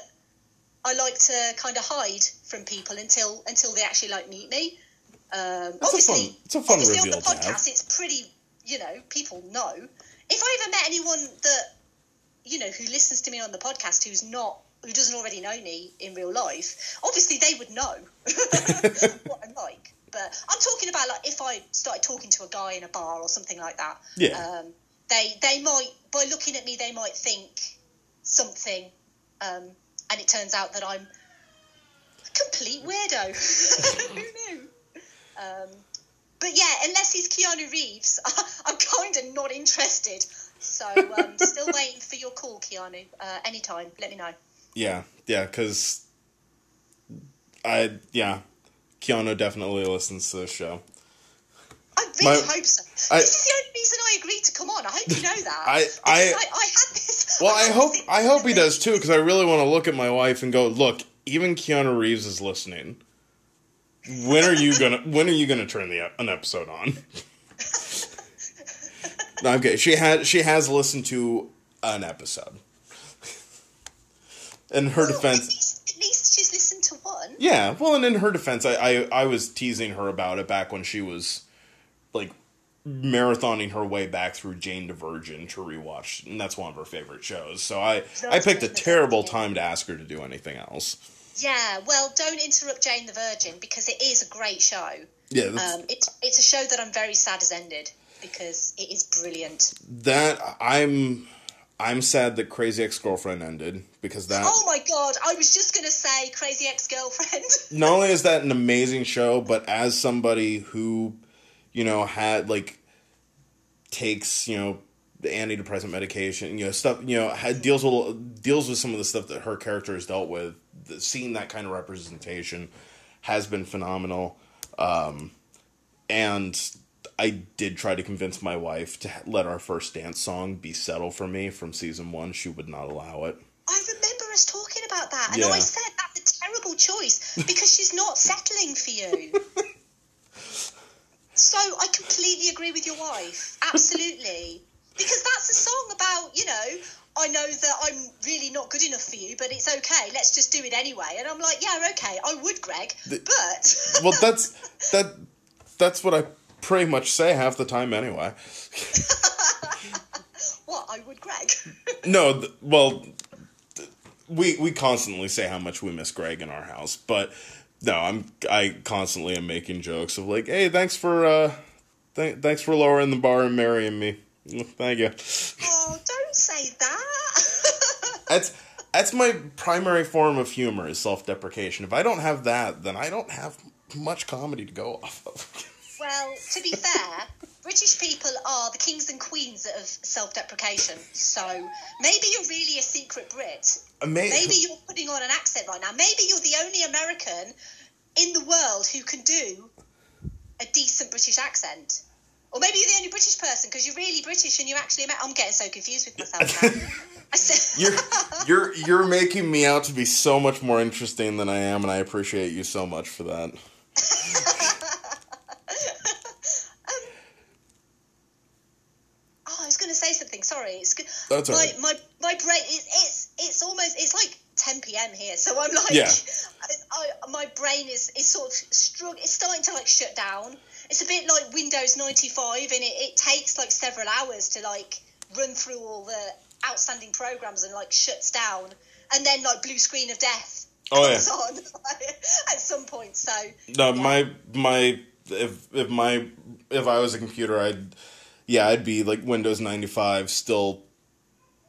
I like to kind of hide from people until until they actually like meet me. Um, It's a obviously, fun- it's a fun obviously on the podcast, it's pretty. You know, people know. If I ever met anyone that you know who listens to me on the podcast who's not who doesn't already know me in real life, obviously they would know (laughs) what I'm like. But I'm talking about like if I started talking to a guy in a bar or something like that. Yeah. Um, they they might by looking at me they might think something, um, and it turns out that I'm a complete weirdo. (laughs) who knew? Um, but yeah, unless he's Keanu Reeves, (laughs) I'm kind of not interested. So um, (laughs) still waiting for your call, Keanu. Uh, anytime, let me know. Yeah, yeah, because I yeah, Keanu definitely listens to this show. I really My- hope so. I- this is the only reason I agreed to come on. I hope you know that. I- I- I, I had this. Well, I hope I hope he does too, because I really want to look at my wife and go, look, even Keanu Reeves is listening. When are you gonna When are you gonna turn the an episode on? okay, She had she has listened to an episode. In her Well, defense, at least she's listened to one. yeah. Well, and in her defense, I, I I was teasing her about it back when she was like marathoning her way back through Jane the Virgin to rewatch, and that's one of her favorite shows. So I I picked a terrible time to ask her to do anything else. Yeah, well, don't interrupt Jane the Virgin because it is a great show. Yeah, Um, it's it's a show that I'm very sad has ended because it is brilliant. that I'm I'm sad that Crazy Ex Girlfriend ended because that Oh my god, I was just gonna say Crazy Ex Girlfriend. (laughs) not only is that an amazing show, but as somebody who, you know, had like takes you know the antidepressant medication, you know stuff, you know, had, deals with deals with some of the stuff that her character has dealt with. The, seeing that kind of representation has been phenomenal, um, and I did try to convince my wife to let our first dance song be "Settle for Me" from season one. She would not allow it. I remember us talking about that, and Yeah. I said that's a terrible choice because she's not settling for you. (laughs) so I completely agree with your wife, absolutely, (laughs) because that's a song about you know. I know that I'm really not good enough for you, but it's okay. Let's just do it anyway. And I'm like, yeah, okay, I would, Greg, but (laughs) Well, that's (laughs) that. That's what I pretty much say half the time anyway. what I would, Greg. No, th- well, th- we we constantly say how much we miss Greg in our house, but no, I'm I constantly am making jokes of like, hey, thanks for uh, th- thanks for lowering the bar and marrying me. (laughs) Thank you. oh, don't say that. (laughs) That's that's my primary form of humor is self deprecation. If I don't have that, then I don't have much comedy to go off of. (laughs) Well, to be fair, British people are the kings and queens of self-deprecation. So maybe you're really a secret Brit. Maybe you're putting on an accent right now. Maybe you're the only American in the world who can do a decent British accent. Or maybe you're the only British person because you're really British and you're actually. Amer- I'm getting so confused with myself now. (laughs) I said, you're you're you're making me out to be so much more interesting than I am, and I appreciate you so much for that. (laughs) Oh, I was going to say something. Sorry, it's good. That's my, right. my my brain. It's it's it's almost it's like 10 p.m. here, so I'm like, Yeah. (laughs) I, I, my brain is is sort of strugg It's starting to like shut down. It's a bit like Windows 95, and it, it takes like several hours to like run through all the outstanding programs and like shuts down, and then like blue screen of death Oh, yeah. comes on (laughs) at some point. So No, my my if if my if I was a computer, I'd yeah, I'd be like Windows ninety five, still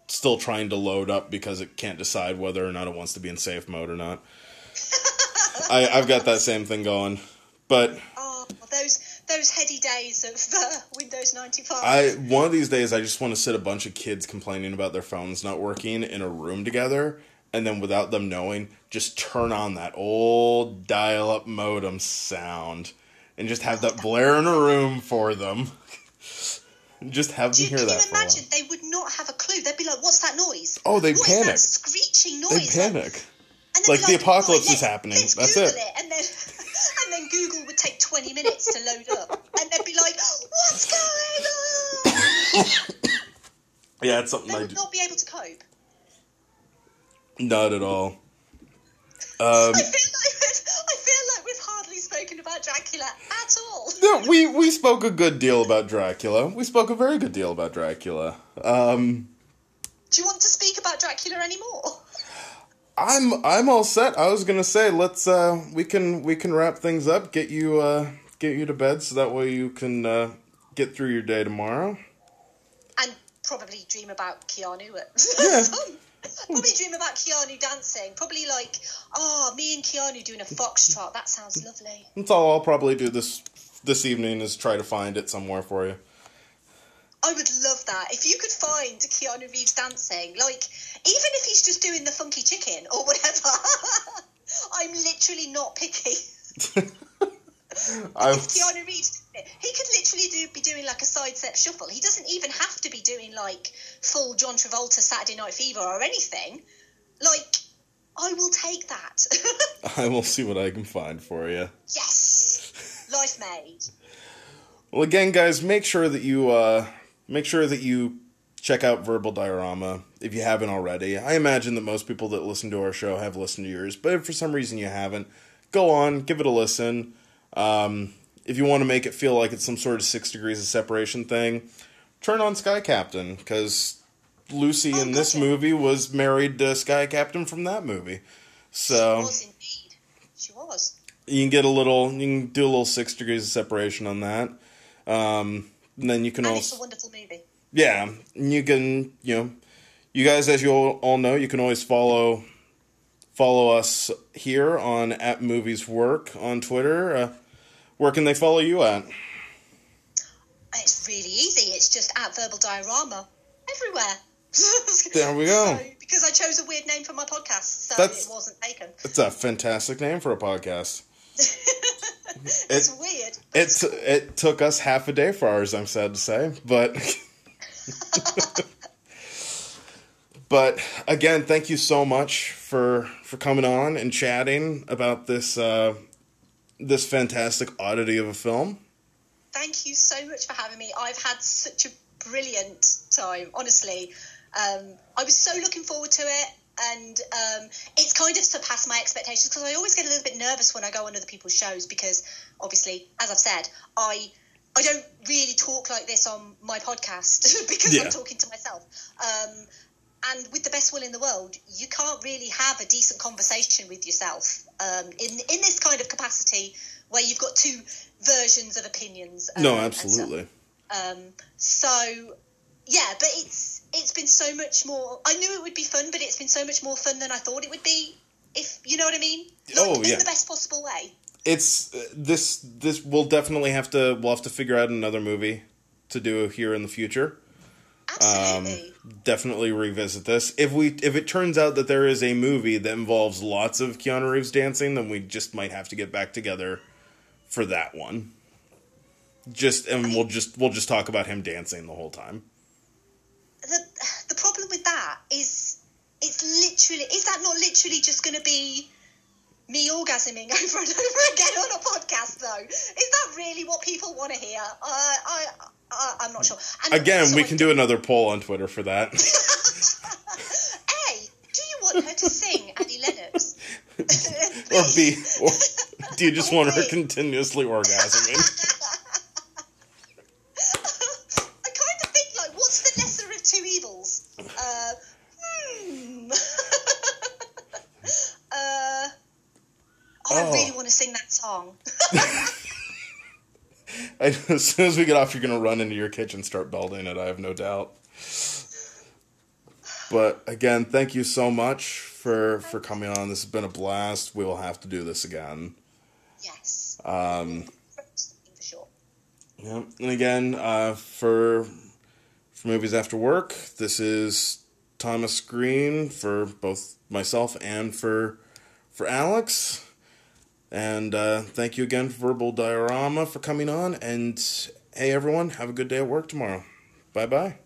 still trying to load up because it can't decide whether or not it wants to be in safe mode or not. (laughs) I I've got that same thing going, but oh, those those heady days of uh, Windows 95. I one of these days I just want to sit a bunch of kids complaining about their phones not working in a room together and then without them knowing, just turn on that old dial up modem sound and just have that (laughs) blare in a room for them. (laughs) just have them Do you, hear can that you a while. imagine? They would not have a clue. They'd be like, "What's that noise? Oh, they What is panic. that screeching They noise?" Like- panic. And they'd Like, the apocalypse "Right, is happening. That's Google it." And then, (laughs) and then Google would take twenty minutes to load up, and they'd be like, "What's going on?" (coughs) Yeah, it's something They I would do. not be able to cope. Not at all. (laughs) Um, I feel like we've, I feel like we've hardly spoken about Dracula at all. no, we we spoke a good deal about Dracula. We spoke a very good deal about Dracula. Um, Do you want to speak about Dracula anymore? I'm I'm all set. I was gonna say let's uh we can we can wrap things up, get you uh get you to bed so that way you can uh get through your day tomorrow. And probably dream about Keanu. At (laughs) Yeah. Probably dream about Keanu dancing. Probably like, oh, me and Keanu doing a foxtrot. That sounds lovely. That's all I'll probably do this this evening is try to find it somewhere for you. I would love that. If you could find Keanu Reeves dancing, like, even if he's just doing the funky chicken or whatever, (laughs) I'm literally not picky. (laughs) If Keanu Reeves he could literally do, be doing like a side step shuffle. He doesn't even have to be doing like full John Travolta Saturday Night Fever or anything. Like, I will take that. (laughs) (laughs) I will see what I can find for you. yes, life made. Well, again, guys, make sure that you uh, make sure that you check out Verbal Diorama if you haven't already. I imagine that most people that listen to our show have listened to yours, but if for some reason you haven't, go on, give it a listen. Um, if you want to make it feel like it's some sort of six degrees of separation thing, turn on Sky Captain because Lucy Oh, in this gotcha. movie was married to Sky Captain from that movie. She So was indeed. She was. you can get a little, you can do a little six degrees of separation on that. Um, and then you can And also it's a wonderful movie. yeah, and you can you know, you guys as you all, all know, you can always follow follow us here on at Movies Work on Twitter. Uh, where can they follow you at? It's really easy. It's just at Verbal Diorama everywhere. There we go. (laughs) So, because I chose a weird name for my podcast, so That's- it wasn't taken. It's a fantastic name for a podcast. (laughs) it's weird. It's it took us half a day for ours. I'm sad to say, but (laughs) but again, thank you so much for for coming on and chatting about this uh, this fantastic oddity of a film. Thank you so much for having me. I've had such a brilliant time, honestly. Um, I was so looking forward to it, and um, it's kind of surpassed my expectations because I always get a little bit nervous when I go on other people's shows because, obviously, as I've said, I I don't really talk like this on my podcast (laughs) because Yeah. I'm talking to myself. Um, and with the best will in the world, you can't really have a decent conversation with yourself um, in in this kind of capacity where you've got two versions of opinions. um, No, absolutely. Um, so yeah, but it's it's been so much more. I knew it would be fun, but it's been so much more fun than I thought it would be. If you know what I mean? Like, Oh, in the best possible way. It's uh, this this we'll definitely have to we'll have to figure out another movie to do here in the future. Absolutely. definitely revisit this. If we if it turns out that there is a movie that involves lots of Keanu Reeves dancing, then we just might have to get back together for that one. Just and we'll just we'll just talk about him dancing the whole time. the the problem with that is it's literally is that not literally just going to be me orgasming (laughs) over and over again on a podcast though is that really what people want to hear uh, I, I i'm not sure and Again, we can do another poll on Twitter for that. (laughs) (laughs) a do you want her to sing annie lennox (laughs) or B or do you just want her continuously orgasming? I kind of think like, what's the lesser of two evils? Uh, hmm. uh, I Oh. really want to sing that song. I, (laughs) as soon as we get off, you're gonna run into your kitchen, start building it. I have no doubt. But again, thank you so much for for coming on. This has been a blast. We will have to do this again. yes, Um, for sure. yeah. And again, uh, for for movies after work, this is Thomas Green for both myself and for for Alex. And uh, thank you again, Verbal Diorama, for coming on. And hey, everyone, have a good day at work tomorrow. Bye bye.